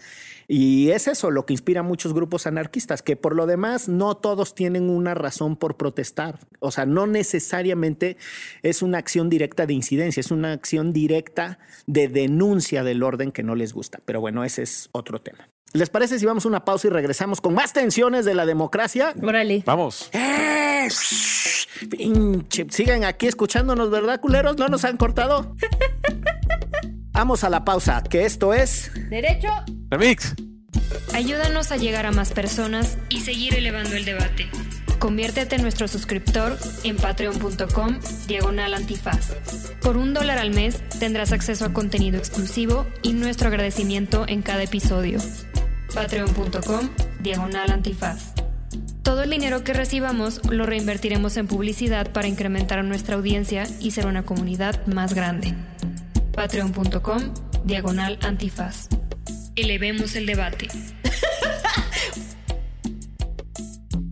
Y es eso lo que inspira a muchos grupos anarquistas, que por lo demás no todos tienen una razón por protestar. O sea, no necesariamente es una acción directa de incidencia, es una acción directa de denuncia del orden que no les gusta. Pero bueno, ese es otro tema. ¿Les parece si vamos a una pausa y regresamos con más tensiones de la democracia? Órale. Vamos. ¡Eh! Shh, pinche, Sigan aquí escuchándonos, ¿verdad, culeros? ¿No nos han cortado? Vamos a la pausa, que esto es... Derecho. Remix. Ayúdanos a llegar a más personas y seguir elevando el debate. Conviértete en nuestro suscriptor en patreon.com diagonal antifaz. Por un dólar al mes tendrás acceso a contenido exclusivo y nuestro agradecimiento en cada episodio. Patreon.com diagonal antifaz. Todo el dinero que recibamos lo reinvertiremos en publicidad para incrementar nuestra audiencia y ser una comunidad más grande. Patreon.com Diagonal Antifaz. Elevemos el debate.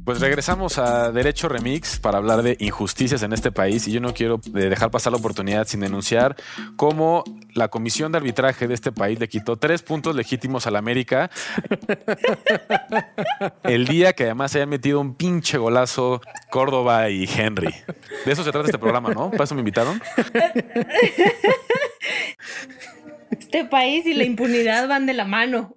Pues regresamos a Derecho Remix para hablar de injusticias en este país y yo no quiero eh, dejar pasar la oportunidad sin denunciar cómo la comisión de arbitraje de este país le quitó tres puntos legítimos a la América el día que además se habían metido un pinche golazo Córdoba y Henry. De eso se trata este programa, ¿no? ¿Para eso me invitaron? Este país y la impunidad van de la mano.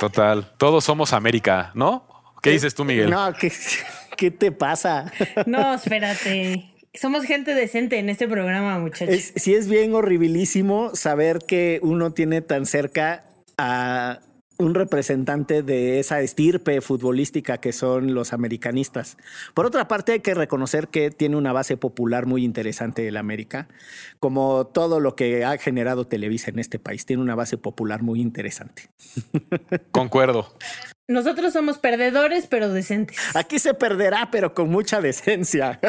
Total. Todos somos América, ¿no? ¿Qué dices tú, Miguel? No, ¿qué, qué te pasa? No, espérate. Somos gente decente en este programa, muchachos. Es, sí es bien horribilísimo saber que uno tiene tan cerca a un representante de esa estirpe futbolística que son los americanistas. Por otra parte, hay que reconocer que tiene una base popular muy interesante el América, como todo lo que ha generado Televisa en este país, tiene una base popular muy interesante. Concuerdo. Nosotros somos perdedores, pero decentes. Aquí se perderá, pero con mucha decencia.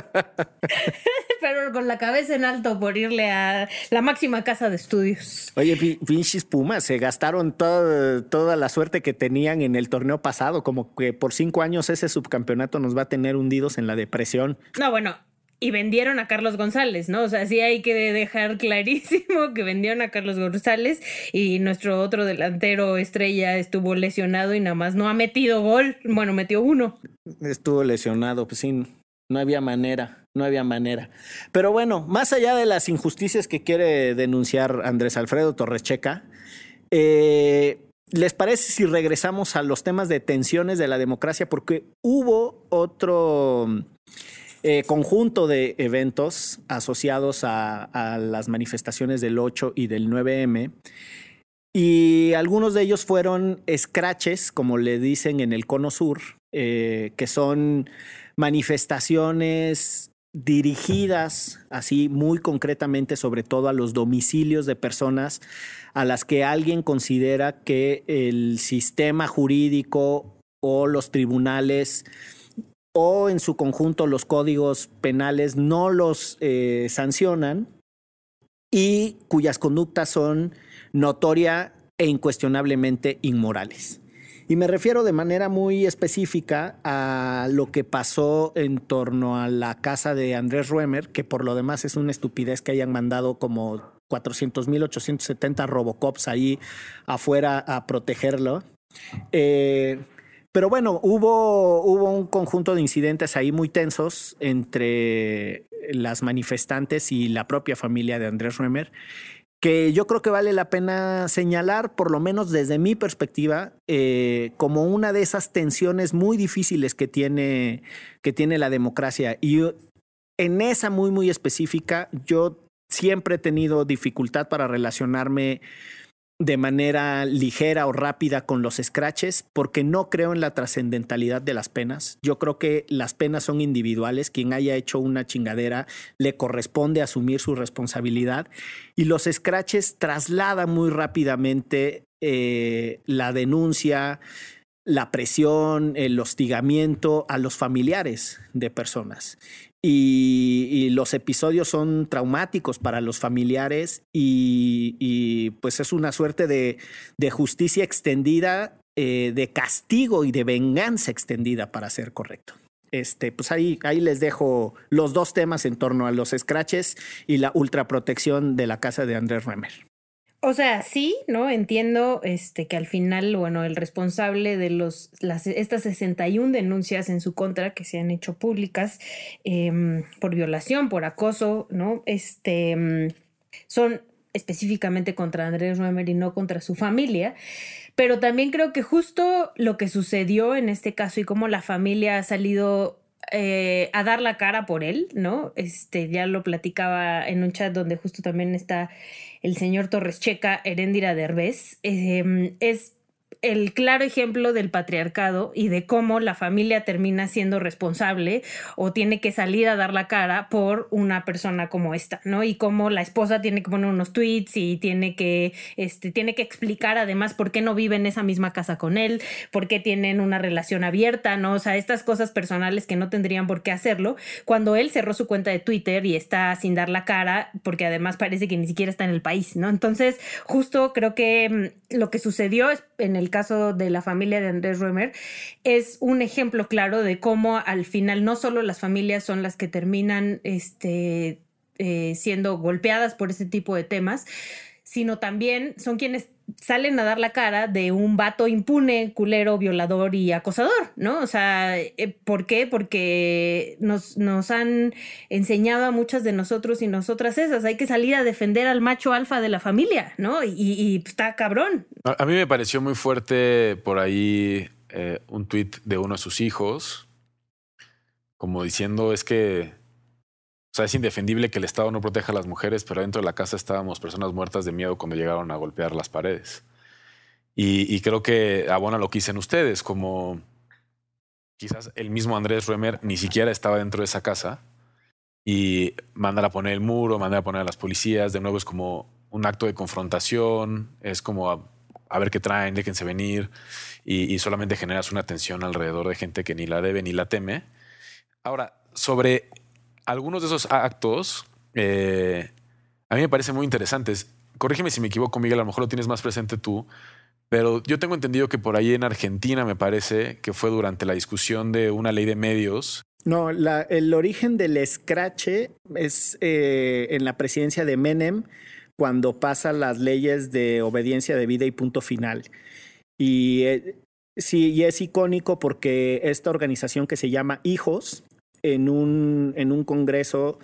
pero con la cabeza en alto por irle a la máxima casa de estudios. Oye, pinches Pumas, se gastaron todo, toda la suerte que tenían en el torneo pasado, como que por cinco años ese subcampeonato nos va a tener hundidos en la depresión. No, bueno, y vendieron a Carlos González, ¿no? O sea, sí hay que dejar clarísimo que vendieron a Carlos González y nuestro otro delantero estrella estuvo lesionado y nada más no ha metido gol. Bueno, metió uno. Estuvo lesionado, pues sí, no había manera, no había manera. Pero bueno, más allá de las injusticias que quiere denunciar Andrés Alfredo Torrecheca, eh, ¿les parece si regresamos a los temas de tensiones de la democracia? Porque hubo otro eh, conjunto de eventos asociados a, las manifestaciones del 8 y del 9M. Y algunos de ellos fueron scratches, como le dicen en el Cono Sur, eh, que son manifestaciones dirigidas así muy concretamente sobre todo a los domicilios de personas a las que alguien considera que el sistema jurídico o los tribunales o en su conjunto los códigos penales no los eh, sancionan y cuyas conductas son notoria e incuestionablemente inmorales. Y me refiero de manera muy específica a lo que pasó en torno a la casa de Andrés Ruemer, que por lo demás es una estupidez que hayan mandado como 400.870 Robocops ahí afuera a protegerlo. Eh, pero bueno, hubo, hubo un conjunto de incidentes ahí muy tensos entre las manifestantes y la propia familia de Andrés Römer, que yo creo que vale la pena señalar, por lo menos desde mi perspectiva, eh, como una de esas tensiones muy difíciles que tiene, que tiene la democracia. Y en esa muy, muy específica, yo siempre he tenido dificultad para relacionarme de manera ligera o rápida con los scratches porque no creo en la trascendentalidad de las penas. Yo creo que las penas son individuales. Quien haya hecho una chingadera le corresponde asumir su responsabilidad y los scratches trasladan muy rápidamente eh, la denuncia, la presión, el hostigamiento a los familiares de personas. Y, los episodios son traumáticos para los familiares y, pues es una suerte de, justicia extendida, eh, de castigo y de venganza extendida para ser correcto. Este, pues ahí, ahí les dejo los dos temas en torno a los scratches y la ultraprotección de la casa de Andrés Remer. O sea, sí, ¿no? Entiendo este, que al final, bueno, el responsable de los, las, estas 61 denuncias en su contra que se han hecho públicas em, por violación, por acoso, ¿no? Este, em, son específicamente contra Andrés Ruemer y no contra su familia. Pero también creo que justo lo que sucedió en este caso y cómo la familia ha salido eh, a dar la cara por él, ¿no? Este, ya lo platicaba en un chat donde justo también está el señor Torres Checa, Heréndira Derbez, em, es el claro ejemplo del patriarcado y de cómo la familia termina siendo responsable o tiene que salir a dar la cara por una persona como esta, ¿no? Y cómo la esposa tiene que poner unos tweets y tiene que, este, tiene que explicar además por qué no vive en esa misma casa con él, por qué tienen una relación abierta, ¿no? O sea, estas cosas personales que no tendrían por qué hacerlo, cuando él cerró su cuenta de Twitter y está sin dar la cara, porque además parece que ni siquiera está en el país, ¿no? Entonces, justo creo que mm, lo que sucedió en el caso de la familia de Andrés Römer, es un ejemplo claro de cómo al final no solo las familias son las que terminan este, eh, siendo golpeadas por este tipo de temas, sino también son quienes salen a dar la cara de un vato impune, culero, violador y acosador, ¿no? O sea, eh, ¿por qué? Porque nos, nos han enseñado a muchas de nosotros y nosotras esas. Hay que salir a defender al macho alfa de la familia, ¿no? Y, está cabrón. A, mí me pareció muy fuerte por ahí eh, un tuit de uno de sus hijos, como diciendo es que o sea, es indefendible que el Estado no proteja a las mujeres, pero dentro de la casa estábamos personas muertas de miedo cuando llegaron a golpear las paredes. Y, creo que abona lo que dicen ustedes, como quizás el mismo Andrés Ruemer ni siquiera estaba dentro de esa casa y mandar a poner el muro, mandar a poner a las policías, de nuevo es como un acto de confrontación, es como a, ver qué traen, déjense venir y, y solamente generas una tensión alrededor de gente que ni la debe ni la teme. Ahora, sobre algunos de esos actos eh, a mí me parecen muy interesantes. Corrígeme si me equivoco, Miguel, a lo mejor lo tienes más presente tú, pero yo tengo entendido que por ahí en Argentina me parece que fue durante la discusión de una ley de medios. No, el origen del escrache es eh, en la presidencia de Menem, cuando pasan las leyes de obediencia de vida y punto final. Y eh, sí, y es icónico porque esta organización que se llama Hijos, en un, en un congreso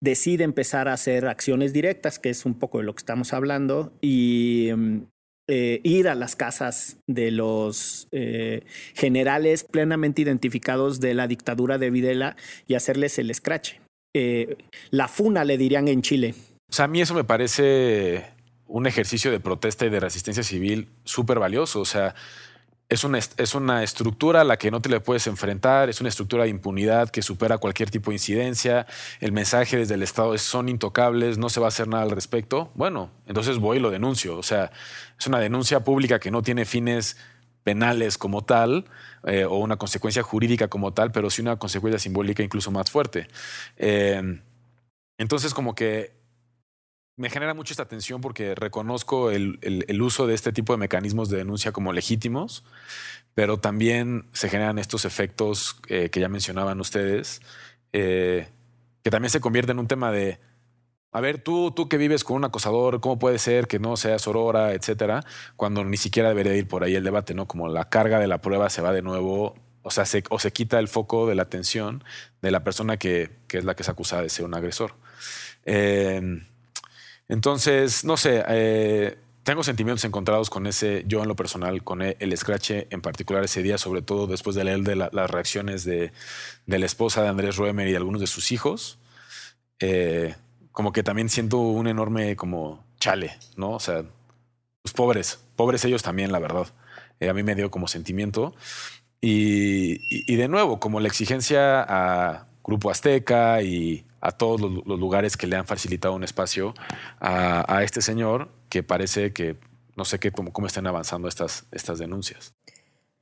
decide empezar a hacer acciones directas, que es un poco de lo que estamos hablando, y mm, eh, ir a las casas de los eh, generales plenamente identificados de la dictadura de Videla y hacerles el escrache. Eh, la funa, le dirían en Chile. O sea, a mí eso me parece un ejercicio de protesta y de resistencia civil súper valioso. O sea, es una, es una estructura a la que no te le puedes enfrentar, es una estructura de impunidad que supera cualquier tipo de incidencia, el mensaje desde el Estado es son intocables, no se va a hacer nada al respecto. Bueno, entonces voy y lo denuncio. O sea, es una denuncia pública que no tiene fines penales como tal eh, o una consecuencia jurídica como tal, pero sí una consecuencia simbólica incluso más fuerte. Eh, entonces como que me genera mucho esta tensión porque reconozco el, uso de este tipo de mecanismos de denuncia como legítimos, pero también se generan estos efectos eh, que ya mencionaban ustedes, eh, que también se convierte en un tema de, a ver, tú, tú que vives con un acosador, ¿cómo puede ser que no seas aurora, etcétera? Cuando ni siquiera debería ir por ahí el debate, ¿no? Como la carga de la prueba se va de nuevo, o sea, se, o se quita el foco de la atención de la persona que, que es la que es acusada de ser un agresor. Eh, entonces, no sé, eh, tengo sentimientos encontrados con ese, yo en lo personal, con e, el, Scratch en particular ese día, sobre todo después de leer las reacciones de, la esposa de Andrés Roemer y algunos de sus hijos. Eh, como que también siento un enorme como chale, ¿no? O sea, los pues pobres, pobres ellos también, la verdad. Eh, a mí me dio como sentimiento. y, de nuevo, como la exigencia a Grupo Azteca y a todos los, lugares que le han facilitado un espacio a, este señor que parece que no sé qué, cómo, cómo están avanzando estas, estas denuncias.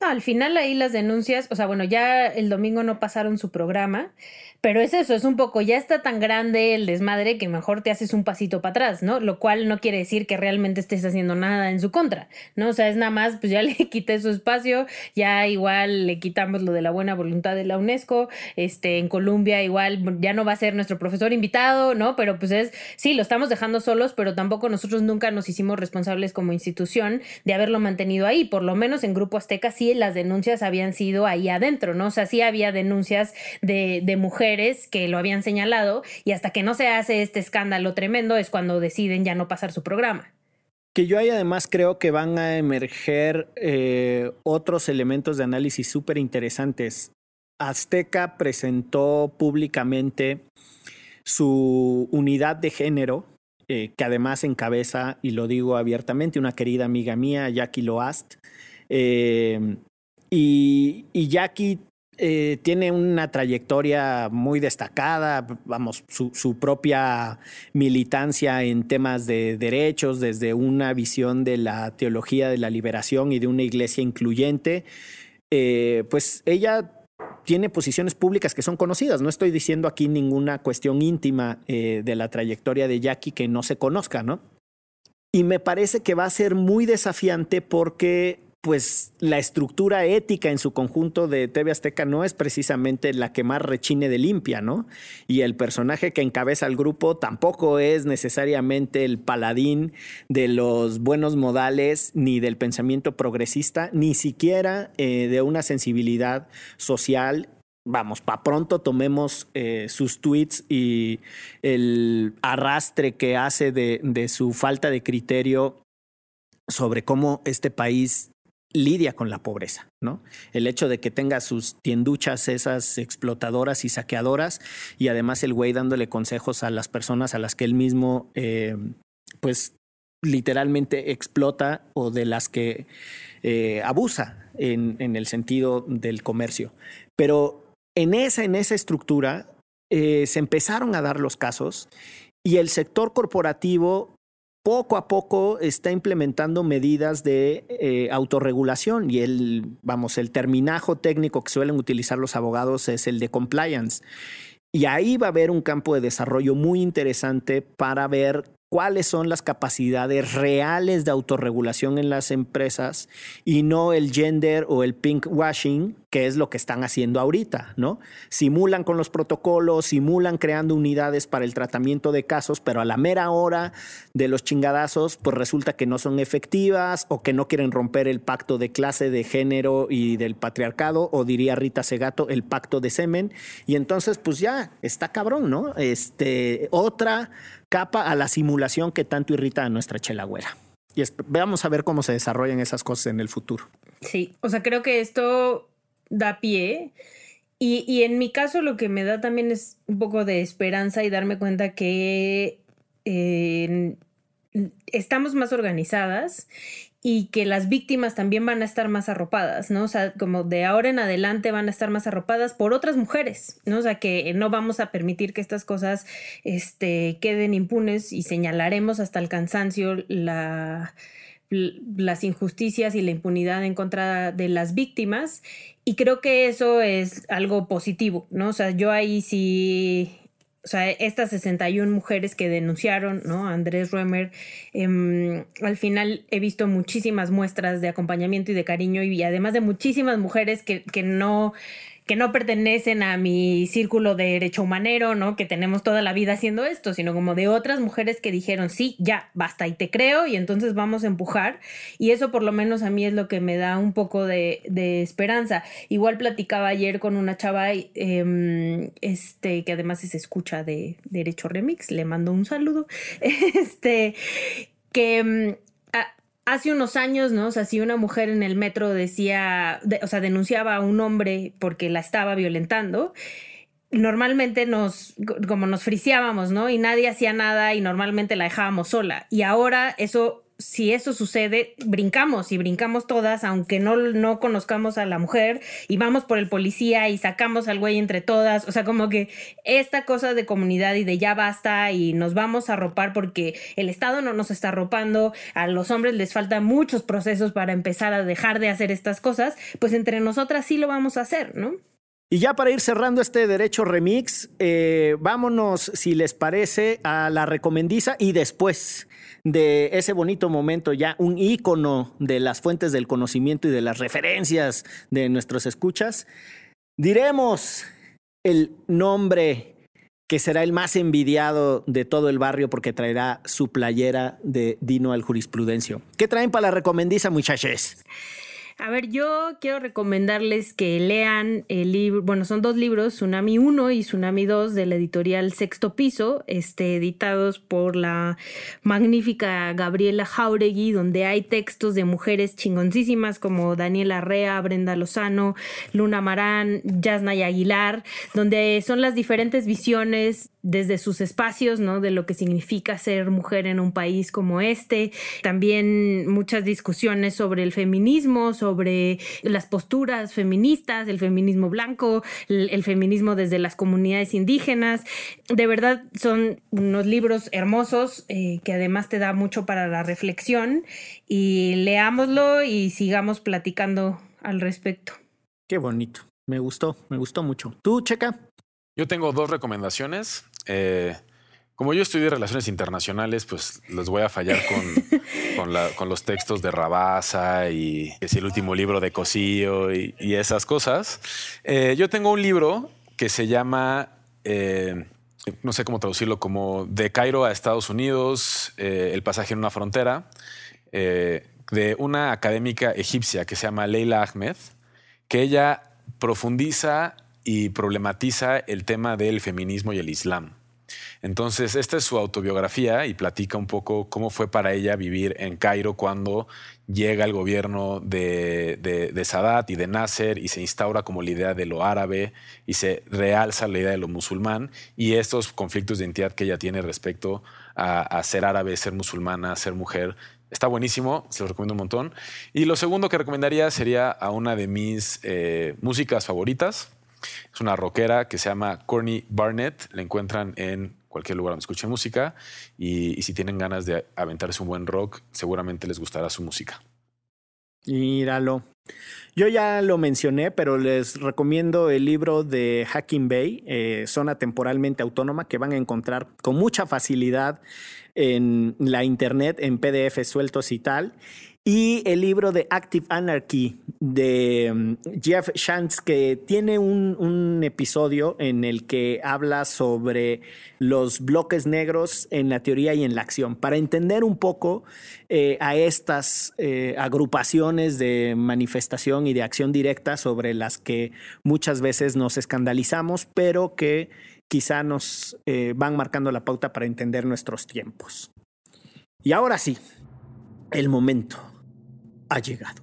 al final ahí las denuncias, o sea, bueno, ya el domingo no pasaron su programa, pero es eso, es un poco, ya está tan grande el desmadre que mejor te haces un pasito para atrás, ¿no? Lo cual no quiere decir que realmente estés haciendo nada en su contra, ¿no? O sea, es nada más, pues ya le quité su espacio, ya igual le quitamos lo de la buena voluntad de la UNESCO, este, en Colombia igual ya no va a ser nuestro profesor invitado, ¿no? Pero pues es, sí, lo estamos dejando solos, pero tampoco nosotros nunca nos hicimos responsables como institución de haberlo mantenido ahí, por lo menos en Grupo Azteca sí las denuncias habían sido ahí adentro, ¿no? O sea, sí había denuncias de, de mujeres que lo habían señalado y hasta que no se hace este escándalo tremendo es cuando deciden ya no pasar su programa. Que yo ahí además creo que van a emerger eh, otros elementos de análisis súper interesantes. Azteca presentó públicamente su unidad de género, eh, que además encabeza, y lo digo abiertamente, una querida amiga mía, Jackie Loast, Eh, y, y Jackie eh, tiene una trayectoria muy destacada, vamos, su, propia militancia en temas de derechos, desde una visión de la teología de la liberación y de una iglesia incluyente. Eh, pues ella tiene posiciones públicas que son conocidas. No estoy diciendo aquí ninguna cuestión íntima eh, de la trayectoria de Jackie que no se conozca, ¿no? Y me parece que va a ser muy desafiante porque pues la estructura ética en su conjunto de TV Azteca no es precisamente la que más rechine de limpia, ¿no? Y el personaje que encabeza el grupo tampoco es necesariamente el paladín de los buenos modales, ni del pensamiento progresista, ni siquiera eh, de una sensibilidad social vamos, para pronto tomemos eh, sus tweets y el arrastre que hace de, de, su falta de criterio sobre cómo este país lidia con la pobreza, ¿no? El hecho de que tenga sus tienduchas esas explotadoras y saqueadoras y además el güey dándole consejos a las personas a las que él mismo, eh, pues literalmente explota o de las que eh, abusa en, el sentido del comercio. Pero en esa, en esa estructura eh, se empezaron a dar los casos y el sector corporativo poco a poco está implementando medidas de eh, autorregulación y el, vamos, el terminajo técnico que suelen utilizar los abogados es el de compliance. Y ahí va a haber un campo de desarrollo muy interesante para ver cuáles son las capacidades reales de autorregulación en las empresas y no el gender o el pink washing, que es lo que están haciendo ahorita, ¿no? Simulan con los protocolos, simulan creando unidades para el tratamiento de casos, pero a la mera hora de los chingadazos, pues resulta que no son efectivas o que no quieren romper el pacto de clase, de género y del patriarcado, o diría Rita Segato, el pacto de semen, y entonces pues ya está cabrón, ¿no? Este, otra capa a la simulación que tanto irrita a nuestra chelagüera. Y veamos a ver cómo se desarrollan esas cosas en el futuro. Sí, o sea, creo que esto da pie. Y, y, en mi caso lo que me da también es un poco de esperanza y darme cuenta que eh, estamos más organizadas y que las víctimas también van a estar más arropadas, ¿no? O sea, como de ahora en adelante van a estar más arropadas por otras mujeres, ¿no? O sea, que no vamos a permitir que estas cosas este, queden impunes y señalaremos hasta el cansancio la, las injusticias y la impunidad en contra de las víctimas. Y creo que eso es algo positivo, ¿no? O sea, yo ahí sí o sea, estas 61 mujeres que denunciaron, ¿no? Andrés Römer, eh, al final he visto muchísimas muestras de acompañamiento y de cariño y además de muchísimas mujeres que, que no que no pertenecen a mi círculo de derecho humanero, ¿no? Que tenemos toda la vida haciendo esto, sino como de otras mujeres que dijeron, sí, ya, basta y te creo y entonces vamos a empujar. Y eso por lo menos a mí es lo que me da un poco de, esperanza. Igual platicaba ayer con una chava, eh, este, que además es escucha de Derecho Remix, le mando un saludo, este, que em, hace unos años, ¿no? O sea, si una mujer en el metro decía, de, o sea, denunciaba a un hombre porque la estaba violentando, normalmente nos, como nos friciábamos, ¿no? Y nadie hacía nada y normalmente la dejábamos sola. Y ahora eso si eso sucede, brincamos y brincamos todas, aunque no, no conozcamos a la mujer, y vamos por el policía y sacamos al güey entre todas. O sea, como que esta cosa de comunidad y de ya basta y nos vamos a ropar porque el Estado no nos está ropando, a los hombres les faltan muchos procesos para empezar a dejar de hacer estas cosas, pues entre nosotras sí lo vamos a hacer, ¿no? Y ya para ir cerrando este derecho remix, eh, vámonos, si les parece, a la recomendiza y después de ese bonito momento, ya un ícono de las fuentes del conocimiento y de las referencias de nuestros escuchas, diremos el nombre que será el más envidiado de todo el barrio porque traerá su playera de Dino al Jurisprudencio. ¿Qué traen para la recomendiza, muchachos? A ver, yo quiero recomendarles que lean el libro, bueno, son dos libros, Tsunami 1 y Tsunami 2 de la editorial Sexto Piso, este, editados por la magnífica Gabriela Jauregui, donde hay textos de mujeres chingoncísimas como Daniela Rea, Brenda Lozano, Luna Marán, Yasnaya Aguilar, donde son las diferentes visiones desde sus espacios, ¿no? De lo que significa ser mujer en un país como este. También muchas discusiones sobre el feminismo, sobre las posturas feministas, el feminismo blanco, el, feminismo desde las comunidades indígenas. De verdad son unos libros hermosos eh, que además te da mucho para la reflexión y leámoslo y sigamos platicando al respecto. Qué bonito. Me gustó, me gustó mucho. ¿Tú, Checa? Yo tengo dos recomendaciones. Eh, como yo estudié relaciones internacionales, pues los voy a fallar con, con, los textos de Rabasa y es el último libro de Cosío y, esas cosas. Eh, yo tengo un libro que se llama, eh, no sé cómo traducirlo, como De Cairo a Estados Unidos, El pasaje en una frontera, de una académica egipcia que se llama Leila Ahmed, que ella profundiza y problematiza el tema del feminismo y el Islam. Entonces, esta es su autobiografía y platica un poco cómo fue para ella vivir en Cairo cuando llega el gobierno de, Sadat y de Nasser y se instaura como la idea de lo árabe y se realza la idea de lo musulmán y estos conflictos de identidad que ella tiene respecto a, ser árabe, ser musulmana, ser mujer. Está buenísimo, se lo recomiendo un montón. Y lo segundo que recomendaría sería a una de mis eh, músicas favoritas, es una rockera que se llama Corny Barnett. La encuentran en cualquier lugar donde escuchen música. Y, si tienen ganas de aventarse un buen rock, seguramente les gustará su música. Míralo. Yo ya lo mencioné, pero les recomiendo el libro de Hacking Bay, eh, Zona Temporalmente Autónoma, que van a encontrar con mucha facilidad en la internet, en PDF sueltos y tal y el libro de Active Anarchy de mm, Jeff Shantz, que tiene un, episodio en el que habla sobre los bloques negros en la teoría y en la acción, para entender un poco eh, a estas eh, agrupaciones de manifestación y de acción directa sobre las que muchas veces nos escandalizamos, pero que quizá nos eh, van marcando la pauta para entender nuestros tiempos. Y ahora sí, el momento ha llegado.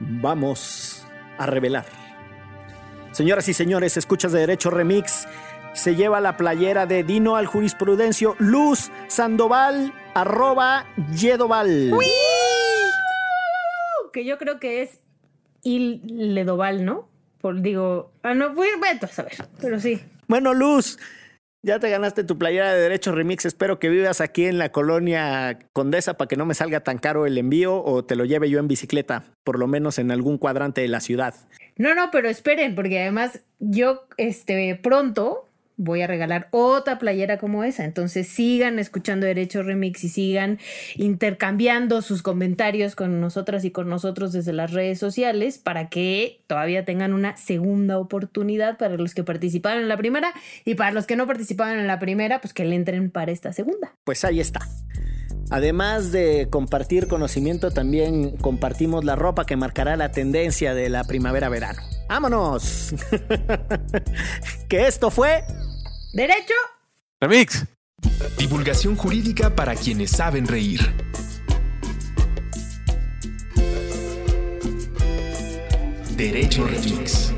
Vamos a revelar. Señoras y señores, escuchas de Derecho Remix. Se lleva la playera de Dino al Jurisprudencio Luz Sandoval arroba Yedoval. Que yo creo que es Il Ledoval, ¿no? Por, digo, ah, no, voy, a saber, pero sí. Bueno, Luz, ya te ganaste tu playera de Derecho Remix. Espero que vivas aquí en la colonia Condesa para que no me salga tan caro el envío o te lo lleve yo en bicicleta, por lo menos en algún cuadrante de la ciudad. No, no, pero esperen, porque además yo este pronto voy a regalar otra playera como esa. Entonces sigan escuchando Derecho Remix y sigan intercambiando sus comentarios con nosotras y con nosotros desde las redes sociales para que todavía tengan una segunda oportunidad para los que participaron en la primera y para los que no participaron en la primera, pues que le entren para esta segunda. Pues ahí está. Además de compartir conocimiento, también compartimos la ropa que marcará la tendencia de la primavera-verano. ¡Vámonos! que esto fue... Derecho. Remix. Divulgación jurídica para quienes saben reír. Derecho Remix.